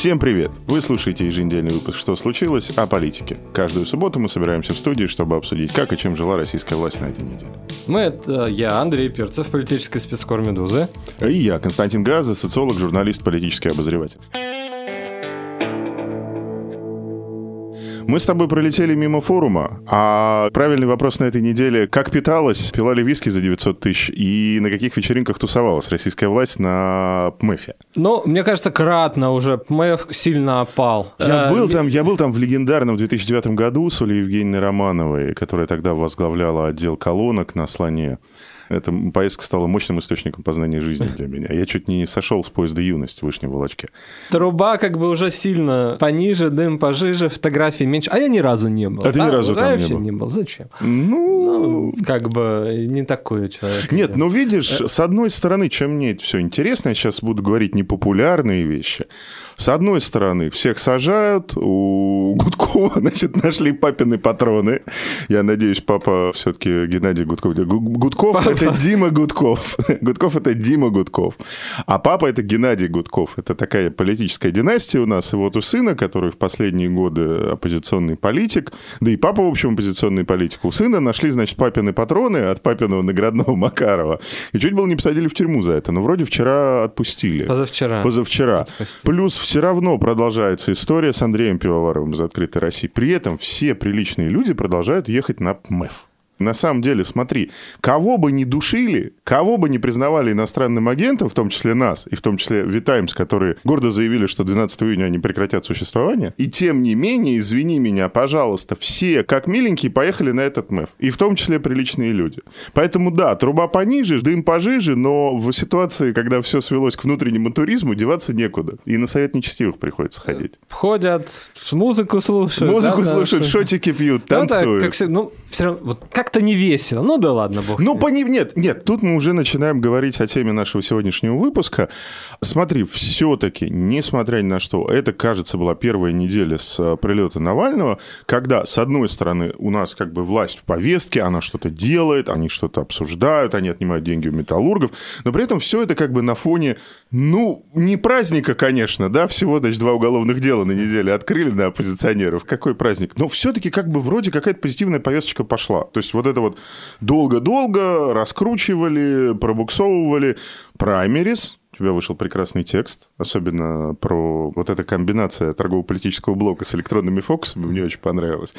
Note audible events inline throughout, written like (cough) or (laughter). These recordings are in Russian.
Всем привет! Вы слушаете еженедельный выпуск «Что случилось?» о политике. Каждую субботу мы собираемся в студии, чтобы обсудить, как и чем жила российская власть на этой неделе. Мы — это я, Андрей Перцев, политический спецкор «Медузы». И я, Константин Газа, социолог, журналист, политический обозреватель. Мы с тобой пролетели мимо форума, а правильный вопрос на этой неделе — как питалась, пила ли виски за 900 тысяч и на каких вечеринках тусовалась российская власть на ПМЭФе? Ну, мне кажется, кратно уже ПМЭФ сильно опал. Я, э, был, там, я был там в легендарном 2009 году с Ольгой Евгеньевной Романовой, которая тогда возглавляла отдел колонок на слоне. Эта поездка стала мощным источником познания жизни для меня. Я чуть не сошел с поезда юность в Вышнем Волочке. Труба как бы уже сильно пониже, дым пожиже, фотографий меньше. А я ни разу не был. А ты ни разу там не был? не был. Зачем? Ну... ну, как бы не такой человек. Нет, ну видишь, с одной стороны, чем мне это все интересно, я сейчас буду говорить непопулярные вещи. С одной стороны, всех сажают, у Гудкова, (laughs) значит, нашли папины патроны. Я надеюсь, папа все-таки Геннадий Гудков. Гудков. Это Дима Гудков. (laughs) Гудков это Дима Гудков. А папа это Геннадий Гудков. Это такая политическая династия у нас. И вот у сына, который в последние годы оппозиционный политик, да и папа, в общем, оппозиционный политик, у сына нашли, значит, папины патроны от папиного наградного Макарова. И чуть было не посадили в тюрьму за это. Но вроде вчера отпустили. Позавчера. Позавчера. Плюс все равно продолжается история с Андреем Пивоваровым из «Открытой России». При этом все приличные люди продолжают ехать на ПМЭФ. На самом деле, смотри, кого бы ни душили, кого бы ни признавали иностранным агентом, в том числе нас, и в том числе Витаймс, которые гордо заявили, что 12 июня они прекратят существование, и тем не менее, извини меня, пожалуйста, все, как миленькие, поехали на этот МЭФ, и в том числе приличные люди. Поэтому да, труба пониже, дым пожиже, но в ситуации, когда все свелось к внутреннему туризму, деваться некуда. И на совет нечестивых приходится ходить. Ходят, музыку слушают. Музыку да, слушают, да, шотики пьют, танцуют. Ну, так, как все, ну, все равно, вот как как-то не весело. Ну да ладно, бог. Ну, пони... нет, нет, тут мы уже начинаем говорить о теме нашего сегодняшнего выпуска. Смотри, все-таки, несмотря ни на что, это, кажется, была первая неделя с э, прилета Навального, когда, с одной стороны, у нас как бы власть в повестке, она что-то делает, они что-то обсуждают, они отнимают деньги у металлургов, но при этом все это как бы на фоне, ну, не праздника, конечно, да, всего, значит, два уголовных дела на неделе открыли на оппозиционеров. Какой праздник? Но все-таки как бы вроде какая-то позитивная повесточка пошла. То есть вот это вот долго-долго раскручивали, пробуксовывали. Праймерис, у тебя вышел прекрасный текст, особенно про вот эта комбинация торгово-политического блока с электронными фокусами, мне очень понравилось.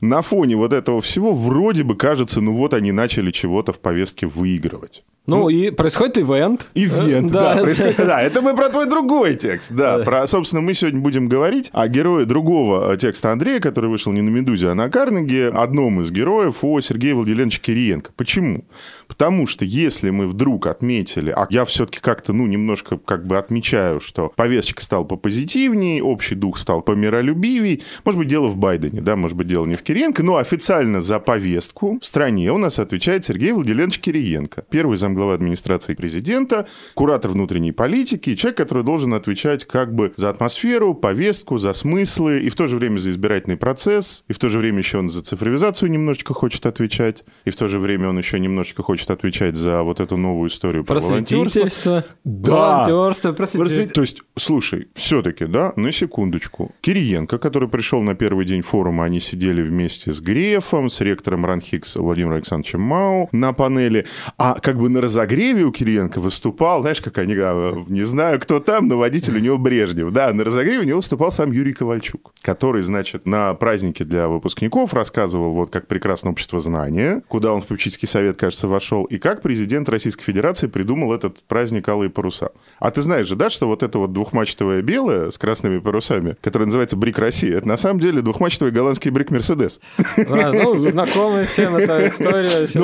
На фоне вот этого всего вроде бы кажется, ну вот они начали чего-то в повестке выигрывать. Ну, ну, и происходит ивент. Ивент, да. Да, происходит, да, это мы про твой другой текст, да. Про, собственно, мы сегодня будем говорить о герое другого э, текста Андрея, который вышел не на «Медузе», а на Карнеге, одном из героев, о Сергее Владимировиче Кириенко. Почему? Потому что если мы вдруг отметили, а я все-таки как-то, ну, немножко как бы отмечаю, что повесточка стала попозитивнее, общий дух стал помиролюбивей, может быть, дело в Байдене, да, может быть, дело не в Кириенко, но официально за повестку в стране у нас отвечает Сергей Владимирович Кириенко, первый зам главы администрации президента, куратор внутренней политики, человек, который должен отвечать как бы за атмосферу, повестку, за смыслы, и в то же время за избирательный процесс, и в то же время еще он за цифровизацию немножечко хочет отвечать, и в то же время он еще немножечко хочет отвечать за вот эту новую историю про волонтерство. Да. Волонтерство, просветительство. То есть, слушай, все-таки, да, на секундочку. Кириенко, который пришел на первый день форума, они сидели вместе с Грефом, с ректором РАНХИКС Владимиром Александровичем Мау на панели, а как бы на разогреве у Кириенко выступал, знаешь, как они, а, не знаю, кто там, но водитель у него Брежнев. Да, на разогреве у него выступал сам Юрий Ковальчук, который, значит, на празднике для выпускников рассказывал, вот как прекрасно общество знания, куда он в попечительский совет, кажется, вошел, и как президент Российской Федерации придумал этот праздник «Алые паруса». А ты знаешь же, да, что вот это вот двухмачтовое белое с красными парусами, которое называется «Брик России», это на самом деле двухмачтовый голландский брик Мерседес. ну, знакомая всем эта история. (laughs)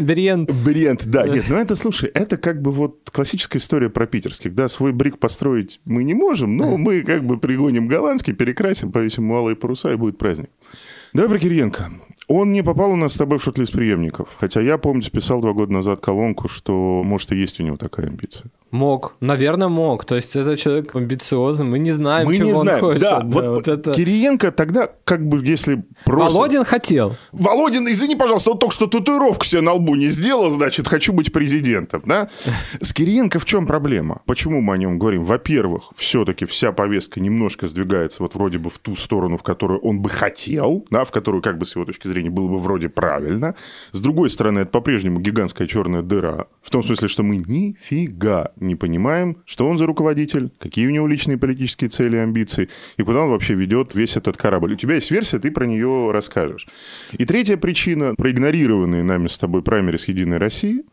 Бриент. Бриент, Да, нет, ну это, слушай, это как бы вот классическая история про питерских, да, свой брик построить мы не можем, но мы как бы пригоним голландский, перекрасим, повесим малые паруса, и будет праздник. Давай про Кириенко. Он не попал у нас с тобой в шорт-лист преемников. Хотя я, помню, писал два года назад колонку, что, может, и есть у него такая амбиция. Мог. Наверное, мог. То есть это человек амбициозный. Мы не знаем, Мы чего не он знаем. хочет. Да, вот, вот это... Кириенко тогда, как бы, если просто... Володин хотел. Володин, извини, пожалуйста, он только что татуировку себе на лбу не сделал, значит, хочу быть президентом, да? С Кириенко в чем проблема? Почему мы о нем говорим? Во-первых, все-таки вся повестка немножко сдвигается вот вроде бы в ту сторону, в которую он бы хотел, да, в которую, как бы, с его точки зрения, было бы вроде правильно. С другой стороны, это по-прежнему гигантская черная дыра. В том смысле, что мы нифига не понимаем, что он за руководитель, какие у него личные политические цели и амбиции, и куда он вообще ведет весь этот корабль. У тебя есть версия, ты про нее расскажешь. И третья причина, проигнорированные нами с тобой праймерис Единой России,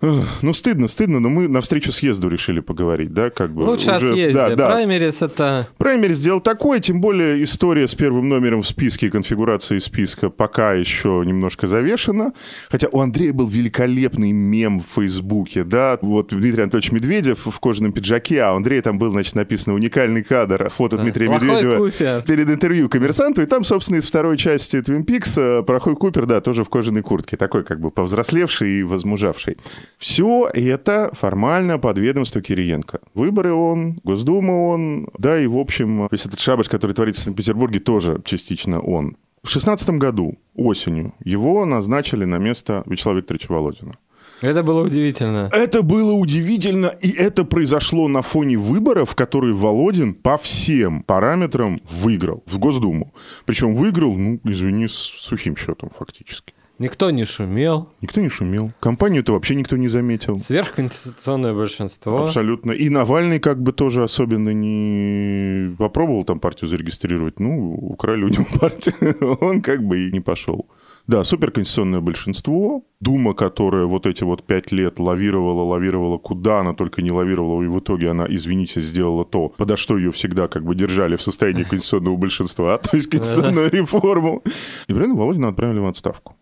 ну, стыдно, стыдно, но мы на встречу съезду решили поговорить, да, как бы. Лучше о съезде. Да, да. Праймерис это... Праймерис сделал такое, тем более история с первым номером в списке, конфигурации списка пока еще немножко завешена. Хотя у Андрея был великолепный мем в Фейсбуке, да, вот Дмитрий Анатольевич Медведев в кожаном пиджаке, а у Андрея там был, значит, написано уникальный кадр, фото Да. Дмитрия Плохой Медведева Купер. перед интервью коммерсанту, и там, собственно, из второй части Твин Пикс Прохой Купер, да, тоже в кожаной куртке, такой как бы повзрослевший и возмужавший. Все это формально под ведомство Кириенко. Выборы он, Госдума он, да, и, в общем, весь этот шабаш, который творится в Санкт-Петербурге, тоже частично он. В шестнадцатом году, осенью, его назначили на место Вячеслава Викторовича Володина. Это было удивительно. Это было удивительно, и это произошло на фоне выборов, которые Володин по всем параметрам выиграл в Госдуму. Причем выиграл, ну, извини, с сухим счетом фактически. Никто не шумел. Никто не шумел. Компанию-то вообще никто не заметил. Сверхконституционное большинство. Абсолютно. И Навальный как бы тоже особенно не попробовал там партию зарегистрировать. Ну, украли у него (laughs) партию. Он как бы и не пошел. Да, суперконституционное большинство. Дума, которая вот эти вот пять лет лавировала, лавировала, куда она только не лавировала, и в итоге она, извините, сделала то, подо что ее всегда как бы держали в состоянии (laughs) конституционного большинства, (laughs) то есть конституционную реформу. И правильно Володина отправили в отставку.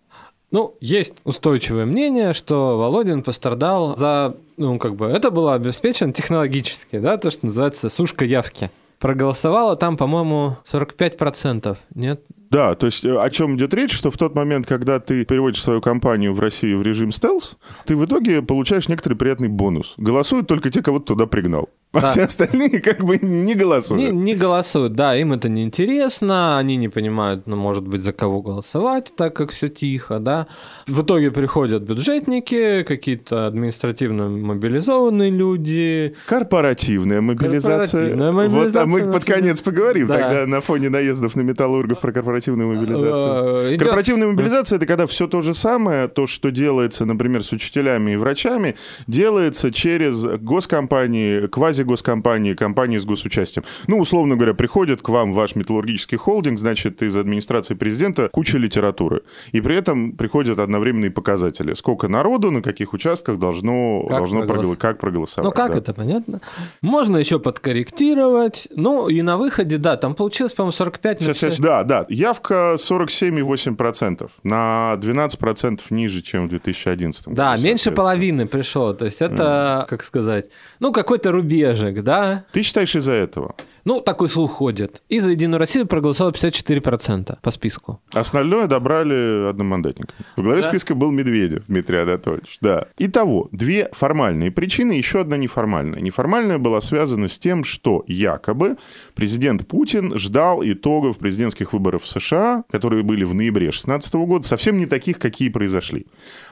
Ну, есть устойчивое мнение, что Володин пострадал за, ну, как бы, это было обеспечено технологически, да, то, что называется сушка явки. Проголосовало там, по-моему, 45%, нет? Да, то есть э, о чем идет речь, что в тот момент, когда ты переводишь свою компанию в Россию в режим стелс, ты в итоге получаешь некоторый приятный бонус. Голосуют только те, кого ты туда пригнал. А Да. все остальные как бы не Не, голосуют. не голосуют, да, им это не интересно, они не понимают, ну, может быть, за кого голосовать, так как все тихо, да. В итоге приходят бюджетники, какие-то административно мобилизованные люди. Корпоративная мобилизация. Корпоративная Вот, а мы мобилизация, под конец поговорим Да. тогда на фоне наездов на металлургов про корпоративную мобилизацию. Э, идёт- Корпоративная мобилизация – это когда все то же самое, то, что делается, например, с учителями и врачами, делается через госкомпании, квази-госкомпании, компании с госучастием. Ну, условно говоря, приходит к вам ваш металлургический холдинг, значит, из администрации президента куча литературы. И при этом приходят одновременные показатели. Сколько народу, на каких участках должно, Как должно проголос- проголо- как проголосовать. Ну как да. это, понятно? Можно еще подкорректировать. Ну и на выходе, да, там получилось, по-моему, 45 на Сейчас, сейчас, да, да. Явка 47,8%. На 12% ниже, чем в 2011 году. Да, меньше половины пришло. То есть это, как сказать, ну какой-то рубежик, да? Ты считаешь из-за этого? Ну, такой слух ходит. И за Единую Россию проголосовало 54% по списку. Остальное добрали одномандатниками. В главе Да. списка был Медведев Дмитрий Анатольевич. Да. Итого, две формальные причины, еще одна неформальная. Неформальная была связана с тем, что якобы президент Путин ждал итогов президентских выборов в США, которые были в ноябре 2016 года, совсем не таких, какие произошли.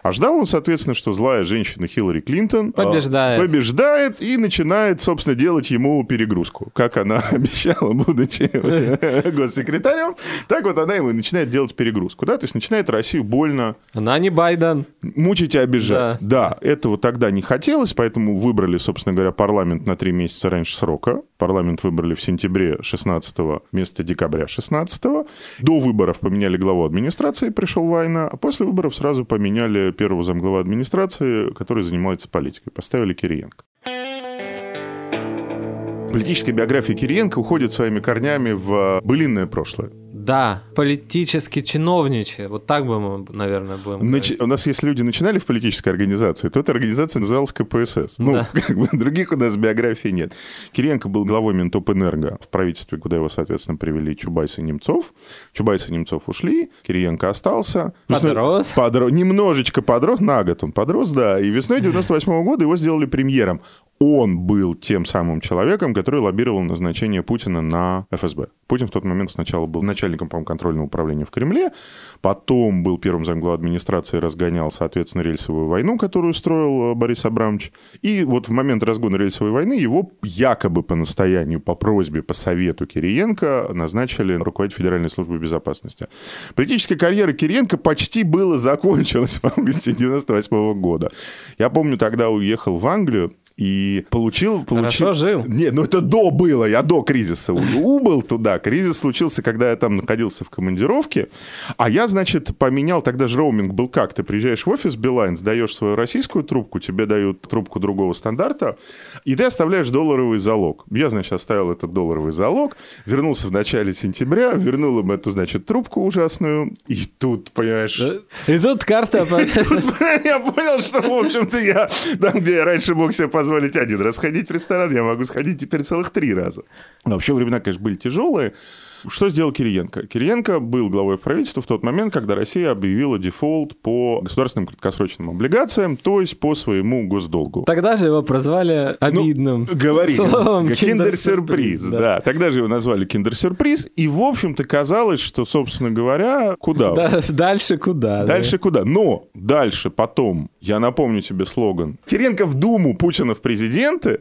А ждал он, соответственно, что злая женщина Хиллари Клинтон а, Побеждает. побеждает и начинает, собственно, делать ему перегрузку. Как она обещала, будучи (laughs) госсекретарем, так вот она ему начинает делать перегрузку. Да? То есть начинает Россию больно Она не Байден. мучить и обижать. Да. этого тогда не хотелось, поэтому выбрали, собственно говоря, парламент на три месяца раньше срока. Парламент выбрали в сентябре 16 вместо декабря 16 До выборов поменяли главу администрации, пришел Вайна, а после выборов сразу поменяли первого замглава администрации, который занимается политикой. Поставили Кириенко. Политическая биография Кириенко уходит своими корнями в былинное прошлое. Да, политически чиновничье. Вот так бы мы, наверное, будем Нач- говорить. У нас, если люди начинали в политической организации, то эта организация называлась КПСС. Ну, Да. (laughs) как бы других у нас биографий нет. Кириенко был главой Минтопэнерго в правительстве, куда его, соответственно, привели Чубайс и Немцов. Чубайс и Немцов ушли, Кириенко остался. Весной- Подрос. Подро- Немножечко подрос, на год он подрос, да. И весной 98 года его сделали премьером. Он был тем самым человеком, который лоббировал назначение Путина на ФСБ. Путин в тот момент сначала был начальником, по контрольного управления в Кремле, потом был первым замглавой администрации, разгонял, соответственно, рельсовую войну, которую строил э, Борис Абрамович. И вот в момент разгона рельсовой войны его якобы по настоянию, по просьбе, по совету Кириенко назначили руководитель Федеральной службы безопасности. Политическая карьера Кириенко почти была закончилась (laughs) в августе 98 года. Я помню, тогда уехал в Англию и получил... получил... Хорошо жил. Не, ну это до было, я до кризиса убыл туда. Кризис случился, когда я там находился в командировке, а я, значит, поменял, тогда же роуминг был как? Ты приезжаешь в офис Билайн, сдаешь свою российскую трубку, тебе дают трубку другого стандарта, и ты оставляешь долларовый залог. Я, значит, оставил этот долларовый залог, вернулся в начале сентября, вернул им эту, значит, трубку ужасную, и тут, понимаешь... И тут карта... (laughs) (laughs) Я понял, что, в общем-то, я там, где я раньше мог себе позволить один раз ходить в ресторан, я могу сходить теперь целых три раза. Вообще времена, конечно, были тяжелые. Что сделал Кириенко? Кириенко был главой правительства в тот момент, когда Россия объявила дефолт по государственным краткосрочным облигациям, то есть по своему госдолгу. Тогда же его прозвали обидным Ну, Говорили. словом Киндер-сюрприз, да. Тогда же его назвали киндер-сюрприз, и, в общем-то, казалось, что, собственно говоря, куда? Да, Дальше куда? да. Дальше куда? Но дальше, потом, я напомню тебе слоган. Киренко в Думу, Путина в президенты.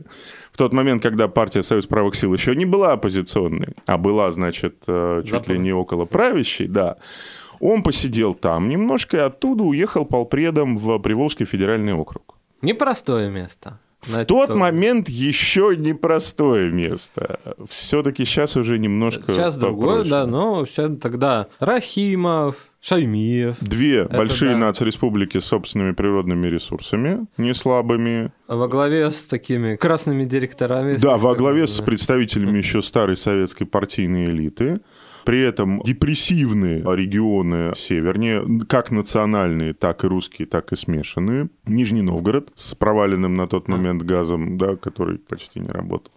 В тот момент, когда партия Союз правых сил еще не была оппозиционной, а была, значит, э, чуть ли Запомнил. не около правящей, да. Он посидел там немножко и оттуда уехал полпредом в Приволжский федеральный округ. Непростое место. В тот момент еще непростое место. Все-таки сейчас уже немножко Сейчас другое, попроще. да, но все тогда Рахимов, Шаймиев, Две большие да. нацреспублики с собственными природными ресурсами, не слабыми. во главе с такими красными директорами. Да, во главе с представителями еще старой советской партийной элиты. При этом депрессивные регионы севернее, как национальные, так и русские, так и смешанные. Нижний Новгород с проваленным на тот момент газом, да, который почти не работал.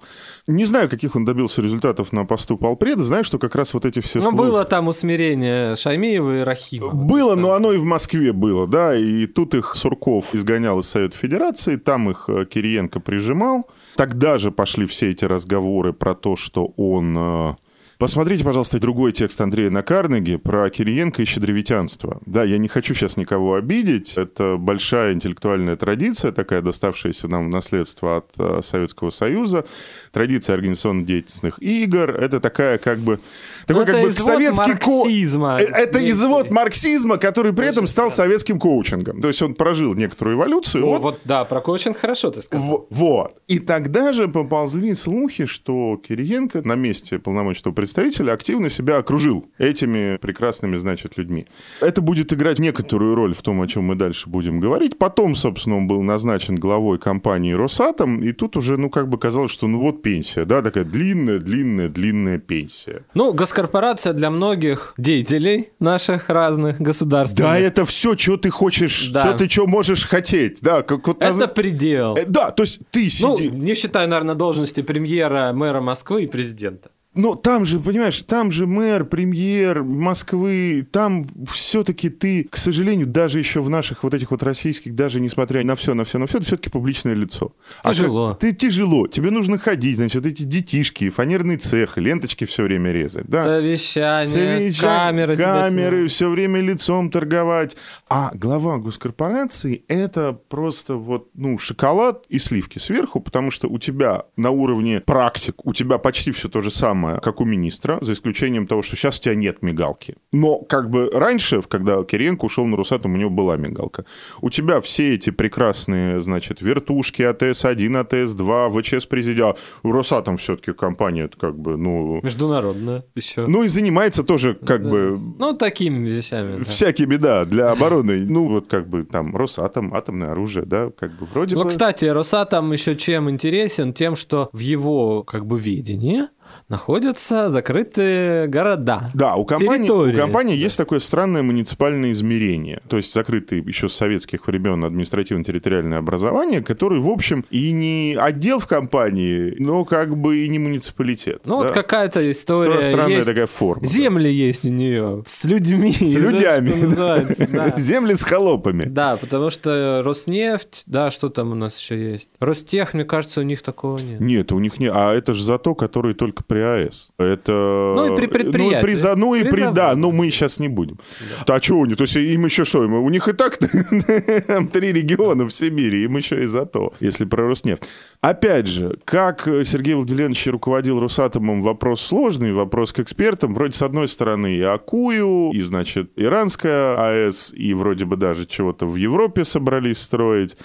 Не знаю, каких он добился результатов на посту полпреда. Знаю, что как раз вот эти все Ну, слухи- было там усмирение Шаймиева и Рахимова. Было, но оно и в Москве было, да, и тут их Сурков изгонял из Совета Федерации, там их э, Кириенко прижимал. Тогда же пошли все эти разговоры про то, что он... Посмотрите, пожалуйста, другой текст Андрея Накарнеги про Кириенко и щедровитянство. Да, я не хочу сейчас никого обидеть. Это большая интеллектуальная традиция, такая доставшаяся нам в наследство от э, Советского Союза. Традиция организационно-деятельных игр. Это такая как бы... Такой это как бы извод советский ко- марксизма. Э, Это Некоторые. извод марксизма, который при этом стал советским коучингом. То есть он прожил некоторую эволюцию. О, вот- вот, да, про коучинг хорошо ты сказал. в- вот. И тогда же поползли слухи, что Кириенко на месте полномочного представителя активно себя окружил этими прекрасными, значит, людьми. Это будет играть некоторую роль в том, о чем мы дальше будем говорить. Потом, собственно, он был назначен главой компании «Росатом», и тут уже, ну, как бы казалось, что ну вот пенсия, да, такая длинная, длинная, длинная пенсия. Ну, госкорпорация для многих деятелей наших разных государств. Да, это все, что ты хочешь, Да. все ты что можешь хотеть. Да, как вот Это назна- предел. Э, Да, то есть ты Ну, сиди... не считая, наверное, должности премьера, мэра Москвы и президента. Но там же, понимаешь, там же мэр, премьер Москвы, там все-таки ты, к сожалению, даже еще в наших вот этих вот российских, даже несмотря на все, на все, на все, ты все-таки публичное лицо. А Тяжело. как- ты тяжело, тебе нужно ходить, значит, вот эти детишки, фанерный цех, ленточки все время резать, да? Совещания, Совещания, камеры. камеры, все время лицом торговать. А глава госкорпорации это просто вот, ну, шоколад и сливки сверху, потому что у тебя на уровне практик, у тебя почти все то же самое, как у министра, за исключением того, что сейчас у тебя нет мигалки. Но как бы раньше, когда Кириенко ушел на Росатом, у него была мигалка. У тебя все эти прекрасные, значит, вертушки, АТС-1, АТС-2, ВЧС президиал. Росатом все-таки компания, это как бы, ну... Международная еще. Ну и занимается тоже как бы Ну, такими вещами. да. всякими, да, для обороны. Ну, вот как бы там Росатом, атомное оружие, да, как бы вроде Ну, бы... кстати, Росатом еще чем интересен? Тем, что в его как бы видении находятся закрытые города. Да, у компании, у компании есть такое странное муниципальное измерение. То есть закрытые еще с советских времен административно-территориальное образование, который, в общем, и не отдел в компании, но как бы и не муниципалитет. Ну, да? вот какая-то история Странная есть. такая форма. да. Земли есть у нее с людьми. С (laughs) людьми. (laughs) да. Земли с холопами. Да, потому что Роснефть, да, что там у нас еще есть? Ростех, мне кажется, у них такого нет. Нет, у них не. А это же зато, которые только при АЭС. Это. Ну и при предприятии. Ну и при, за- ну и При при, да, но мы сейчас не будем. А что у них? То есть им еще что? У них и так (laughs) три региона в Сибири, им еще и зато, если про Роснефть. Опять же, как Сергей Владимирович руководил Росатомом, вопрос сложный, вопрос к экспертам. Вроде с одной стороны и Акую, и, значит, иранская АЭС, и вроде бы даже чего-то в Европе собрались строить.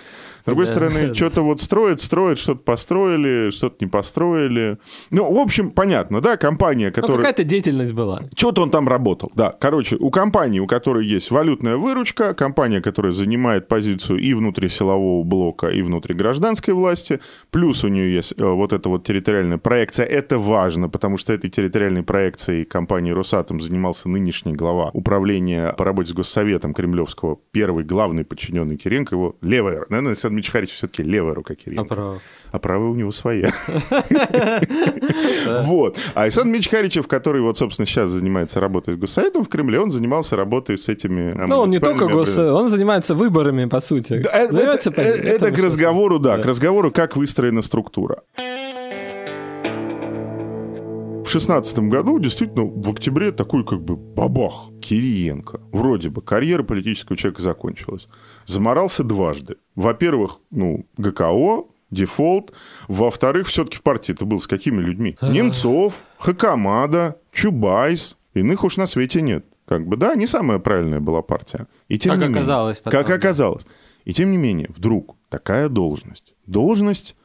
С другой Да. стороны, что-то вот строят, строят, что-то построили, что-то не построили. Ну, в общем, понятно, да, компания, Ну, которая... какая-то деятельность была. Что-то он там работал, да. Короче, у компании, у которой есть валютная выручка, компания, которая занимает позицию и внутри силового блока, и внутри гражданской власти, плюс у нее есть э, вот эта вот территориальная проекция. Это важно, потому что этой территориальной проекцией компании «Росатом» занимался нынешний глава управления по работе с Госсоветом Кремлевского, первый главный подчиненный Киренко, его левая, наверное, Александр Мичхарич все-таки левая рука А Киренко. про- А правая у него своя. (laughs) (laughs) Вот. А Александр Мичхаричев, который вот, собственно, сейчас занимается работой с Госсоветом в Кремле, он занимался работой с этими... э, Ну, он не только муниципальными гос... Он занимается выборами, по сути. Да, это, Занимается это- к разговору, да, Да. к разговору, как выстроена структура. В шестнадцатом году, действительно, в октябре такой как бы бабах. Кириенко. Вроде бы карьера политического человека закончилась. Замарался дважды. Во-первых, ну, ГКО, дефолт. Во-вторых, все-таки в партии это был с какими людьми? Немцов, Хакамада, Чубайс. Иных уж на свете нет. Как бы, да, не самая правильная была партия. И тем Как не менее- оказалось потом, Как оказалось. И тем не менее, вдруг такая должность. Должность,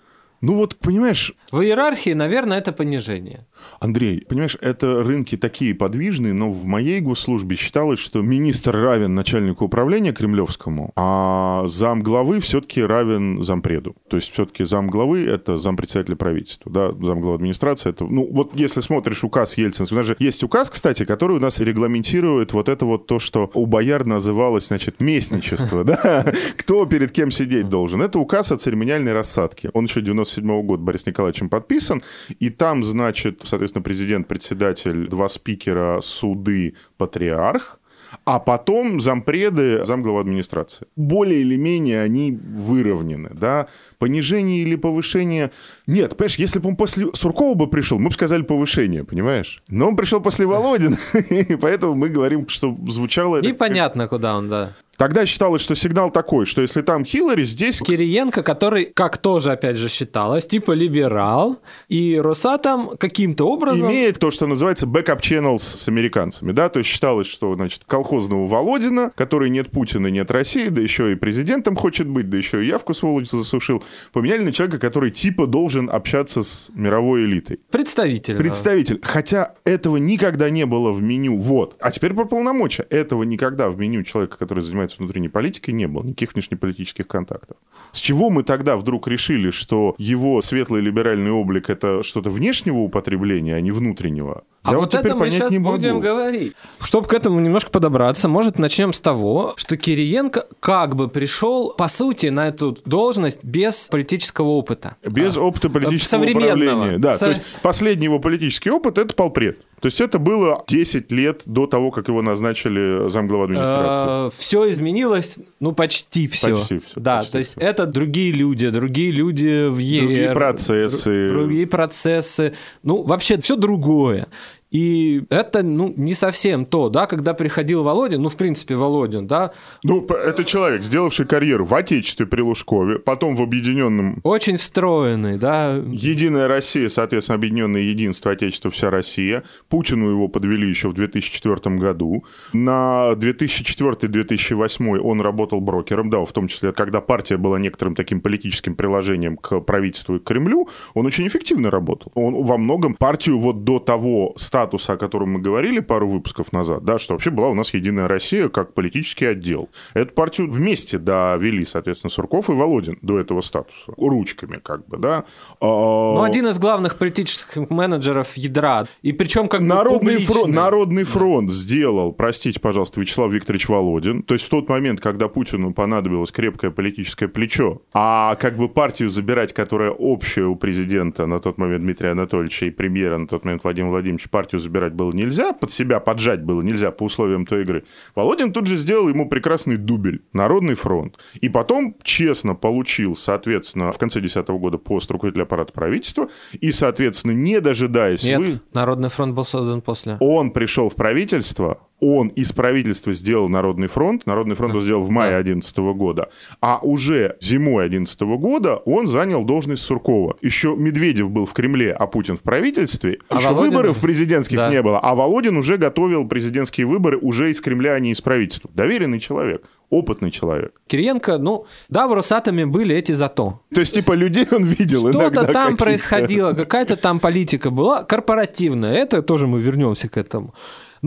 ну вот, понимаешь, В иерархии, наверное, это понижение. Андрей, понимаешь, это рынки такие подвижные, но в моей госслужбе считалось, что министр равен начальнику управления кремлевскому, а зам главы все-таки равен зампреду. То есть все-таки зам главы – это зампредседателя правительства, да, зам главы администрации – это... Ну, вот если смотришь указ Ельцина, у нас же есть указ, кстати, который у нас регламентирует вот это вот то, что у бояр называлось, значит, местничество, да, (laughs) кто перед кем сидеть должен. Это указ о церемониальной рассадке. Он еще 97 года Борисом Николаевичем подписан, и там, значит, соответственно, президент, председатель, два спикера, суды, патриарх, а потом зампреды, замглава администрации. Более или менее они выровнены, да. Понижение или повышение... Нет, понимаешь, если бы он после Суркова бы пришел, мы бы сказали повышение, понимаешь? Но он пришел после Володина, (laughs) и поэтому мы говорим, что звучало. Непонятно, куда он, да. Тогда считалось, что сигнал такой, что если там Хиллари, здесь... Кириенко, который, как тоже, опять же, считалось, типа либерал, и Росатом каким-то образом... имеет то, что называется backup channels с американцами, да, то есть считалось, что, значит, колхозного Володина, который нет Путина, нет России, да еще и президентом хочет быть, да еще и явку сволочь засушил, поменяли на человека, который типа должен общаться с мировой элитой. Представительно. Представитель. Хотя этого никогда не было в меню. Вот. А теперь про полномочия. Этого никогда в меню человека, который занимается внутренней политикой, не было. Никаких внешнеполитических контактов. С чего мы тогда вдруг решили, что его светлый либеральный облик это что-то внешнего употребления, а не внутреннего? А Я вот теперь это мы сейчас не могу. будем говорить. Чтобы к этому немножко подобраться, может, начнем с того, что Кириенко как бы пришел, по сути, на эту должность без политического опыта. Без опыта политического современного. управления. Да, Со- то есть последний его политический опыт это полпред. То есть это было 10 лет до того, как его назначили замглава администрации. все изменилось, ну, почти все. Почти всё, Да, почти то есть это другие люди, другие люди в ЕР. Другие процессы. дру- Другие процессы. Ну, вообще все другое. И это, ну, не совсем то, да, когда приходил Володин, ну, в принципе, Володин, да, Ну, это человек, сделавший карьеру в Отечестве при Лужкове, потом в Объединенном очень встроенный, да, Единая Россия, соответственно, Объединенное Единство, Отечество, вся Россия. Путину его подвели еще в 2004 году. На 2004-2008 он работал брокером, да, в том числе, когда партия была некоторым таким политическим приложением к правительству и к Кремлю, он очень эффективно работал. Он во многом партию вот до того статуса статуса, о котором мы говорили пару выпусков назад, да, что вообще была у нас Единая Россия как политический отдел. Эту партию вместе довели, соответственно, Сурков и Володин до этого статуса. Ручками, как бы, да. А, Ну, один из главных политических менеджеров ядра. И причем как бы Народный публичный. фронт, Народный фронт сделал, простите, пожалуйста, Вячеслав Викторович Володин. То есть в тот момент, когда Путину понадобилось крепкое политическое плечо, а как бы партию забирать, которая общая у президента на тот момент Дмитрия Анатольевича и премьера на тот момент Владимира Владимировича, партию забирать было нельзя, под себя поджать было нельзя по условиям той игры. Володин тут же сделал ему прекрасный дубель Народный фронт. И потом честно получил, соответственно, в конце 2010 года пост руководителя аппарата правительства и, соответственно, не дожидаясь Нет, вы... Народный фронт был создан после. Он пришел в правительство, он из правительства сделал Народный фронт, Народный фронт он сделал в мае 2011 года, а уже зимой 2011 года он занял должность Суркова. Еще Медведев был в Кремле, а Путин в правительстве. А Еще Володин- выборов президентских Да. не было, а Володин уже готовил президентские выборы уже из Кремля, а не из правительства. Доверенный человек, опытный человек. Кириенко, ну, да, в Росатоме были эти зато. То есть, типа, людей он видел Что-то там происходило, какая-то там политика была корпоративная. Это тоже мы вернемся к этому.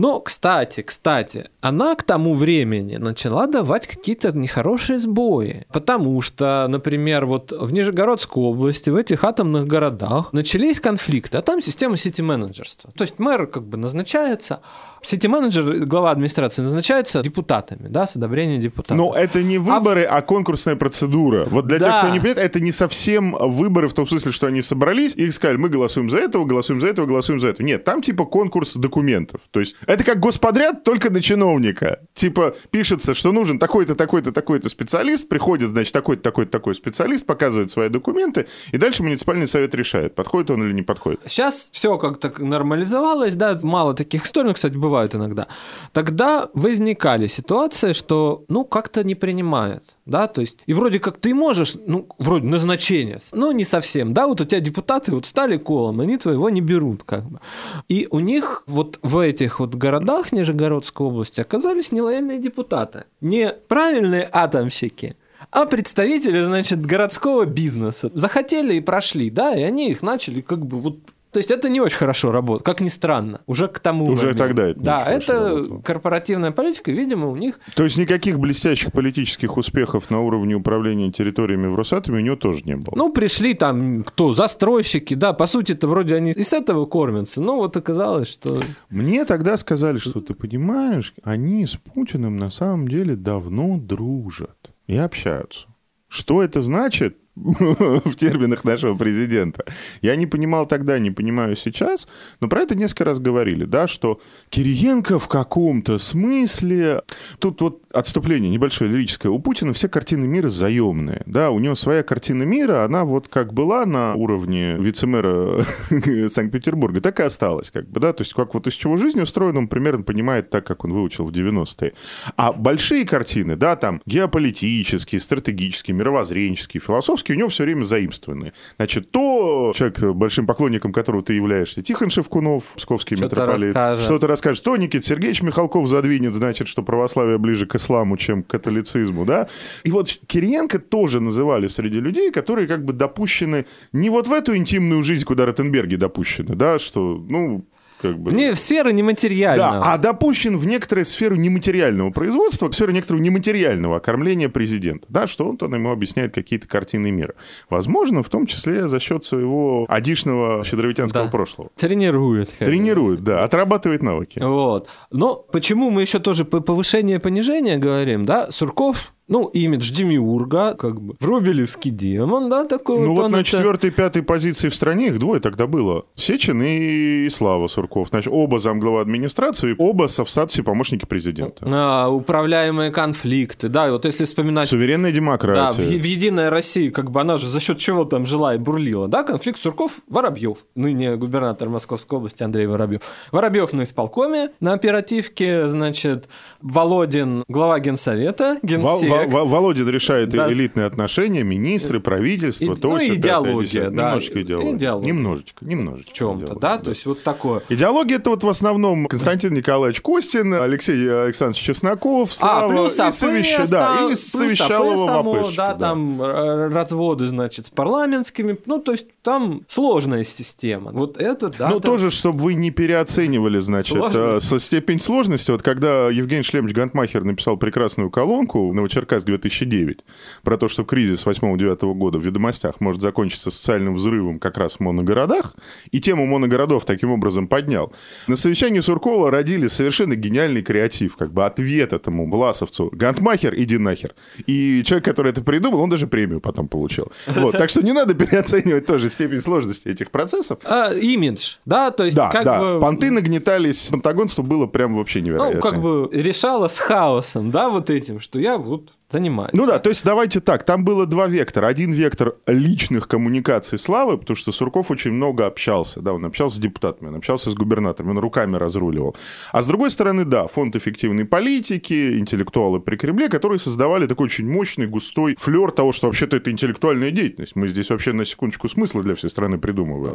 Но, кстати, кстати, она к тому времени начала давать какие-то нехорошие сбои. Потому что, например, вот в Нижегородской области, в этих атомных городах начались конфликты, а там система сити-менеджерства. То есть мэр как бы назначается, сити-менеджер, глава администрации назначается депутатами, да, с одобрения депутатов. Но это не выборы, а, конкурсная процедура. Вот для тех, Да. кто не понимает, это не совсем выборы в том смысле, что они собрались и сказали, мы голосуем за этого, голосуем за этого, голосуем за этого. Нет, там типа конкурс документов. То есть это как господряд, только на чиновника. Типа пишется, что нужен такой-то, такой-то, такой-то специалист, приходит, значит, такой-то, такой-то, такой специалист, показывает свои документы, и дальше муниципальный совет решает, подходит он или не подходит. Сейчас все как-то нормализовалось, да, мало таких историй, но, кстати, бывают иногда. Тогда возникали ситуации, что, ну, как-то не принимают, да, то есть, и вроде как ты можешь, ну, вроде назначение, ну, не совсем, да, вот у тебя депутаты вот стали колом, они твоего не берут, как бы. И у них вот в этих вот городах Нижегородской области оказались нелояльные депутаты. Не правильные атомщики, а представители, значит, городского бизнеса захотели и прошли, да, и они их начали как бы вот то есть это не очень хорошо работает, как ни странно, уже к тому Уже моменту. тогда это Да, это работало. корпоративная политика, видимо, у них... То есть никаких блестящих политических успехов на уровне управления территориями в Росатоме у него тоже не было. Ну, пришли там, кто, застройщики, да, по сути-то вроде они и с этого кормятся, но вот оказалось, что... Мне тогда сказали, что ты понимаешь, они с Путиным на самом деле давно дружат и общаются. Что это значит (laughs) в терминах нашего президента? Я не понимал тогда, не понимаю сейчас, но про это несколько раз говорили, да, что Кириенко в каком-то смысле... Тут вот отступление небольшое лирическое. У Путина все картины мира заемные, да, у него своя картина мира, она вот как была на уровне вице-мэра (laughs) Санкт-Петербурга, так и осталась, как бы, да, то есть как вот из чего жизнь устроена, он примерно понимает так, как он выучил в 90-е. А большие картины, да, там геополитические, стратегические, мировоззренческие, философские, у него все время заимствованные. Значит, то человек, большим поклонником которого ты являешься, Тихон Шевкунов, псковский Что-то митрополит, что-то расскажет, то Никита Сергеевич Михалков задвинет, значит, что православие ближе к исламу, чем к католицизму, да. И вот Кириенко тоже называли среди людей, которые как бы допущены не вот в эту интимную жизнь, куда Ротенберги допущены, да, что, ну, как бы... Не, сфера нематериального. Да, а допущен в некоторую сферу нематериального производства, в сферу некоторого нематериального окормления президента. Да, что он там ему объясняет какие-то картины мира. Возможно, в том числе за счет своего адишного щедровитянского Да. прошлого. Тренирует. Тренирует, да, отрабатывает навыки. Вот. Но почему мы еще тоже по повышение-понижение говорим, да? Сурков, ну, имидж Демиурга, как бы, Врубелевский демон, да, такой Ну вот он на четвертой, пятой позиции в стране их двое тогда было. Сечин и Слава Сурков. Значит, оба замглава администрации, оба со в статусе помощники президента. А, управляемые конфликты, да, вот если вспоминать Суверенная Да, в, демократия. в Единой России, как бы она же за счет чего там жила и бурлила, да, конфликт Сурков-Воробьев, ныне губернатор Московской области Андрей Воробьев. Воробьев на исполкоме, на оперативке, значит, Володин, глава генсовета, генсек. Володин решает Да. элитные отношения, министры, правительство, И- то ну, всё, пятое, идеология, да. Немножечко идеология. Идеология. Немножечко, немножечко. В чем-то, идеология, да? То есть вот такое. Идеология это вот в основном Константин Николаевич Костин, Алексей Александрович Чесноков, Слава а, плюс и, совещ- сам- да, и плюс совещал его АПшечку, да, да. там э, разводы, значит, с парламентскими, ну, то есть там сложная система. Вот это, да. Ну, там- тоже, чтобы вы не переоценивали, значит, Сложность. э, со степень сложности. Вот когда Евгений Шлемович Гантмахер написал прекрасную колонку «Новочеркасск 2009» про то, что кризис 8-9 года в ведомостях может закончиться социальным взрывом как раз в моногородах, и тему моногородов таким образом поднял. На совещании Суркова родили совершенно гениальный креатив, как бы ответ этому власовцу. Гантмахер, иди нахер. И человек, который это придумал, он даже премию потом получил. Вот, так что не надо переоценивать тоже степень сложности этих процессов. А, имидж, да, то есть Да, как да. бы... Понты нагнетались, пантагонство было прям вообще невероятно. Ну, как бы решала с хаосом, да, вот этим, что я вот занимаюсь. Ну да, то есть давайте так, там было два вектора. Один вектор личных коммуникаций Славы, потому что Сурков очень много общался, да, он общался с депутатами, он общался с губернаторами, он руками разруливал. А с другой стороны, да, фонд эффективной политики, интеллектуалы при Кремле, которые создавали такой очень мощный, густой флер того, что вообще-то это интеллектуальная деятельность. Мы здесь вообще на секундочку смысла для всей страны придумываем.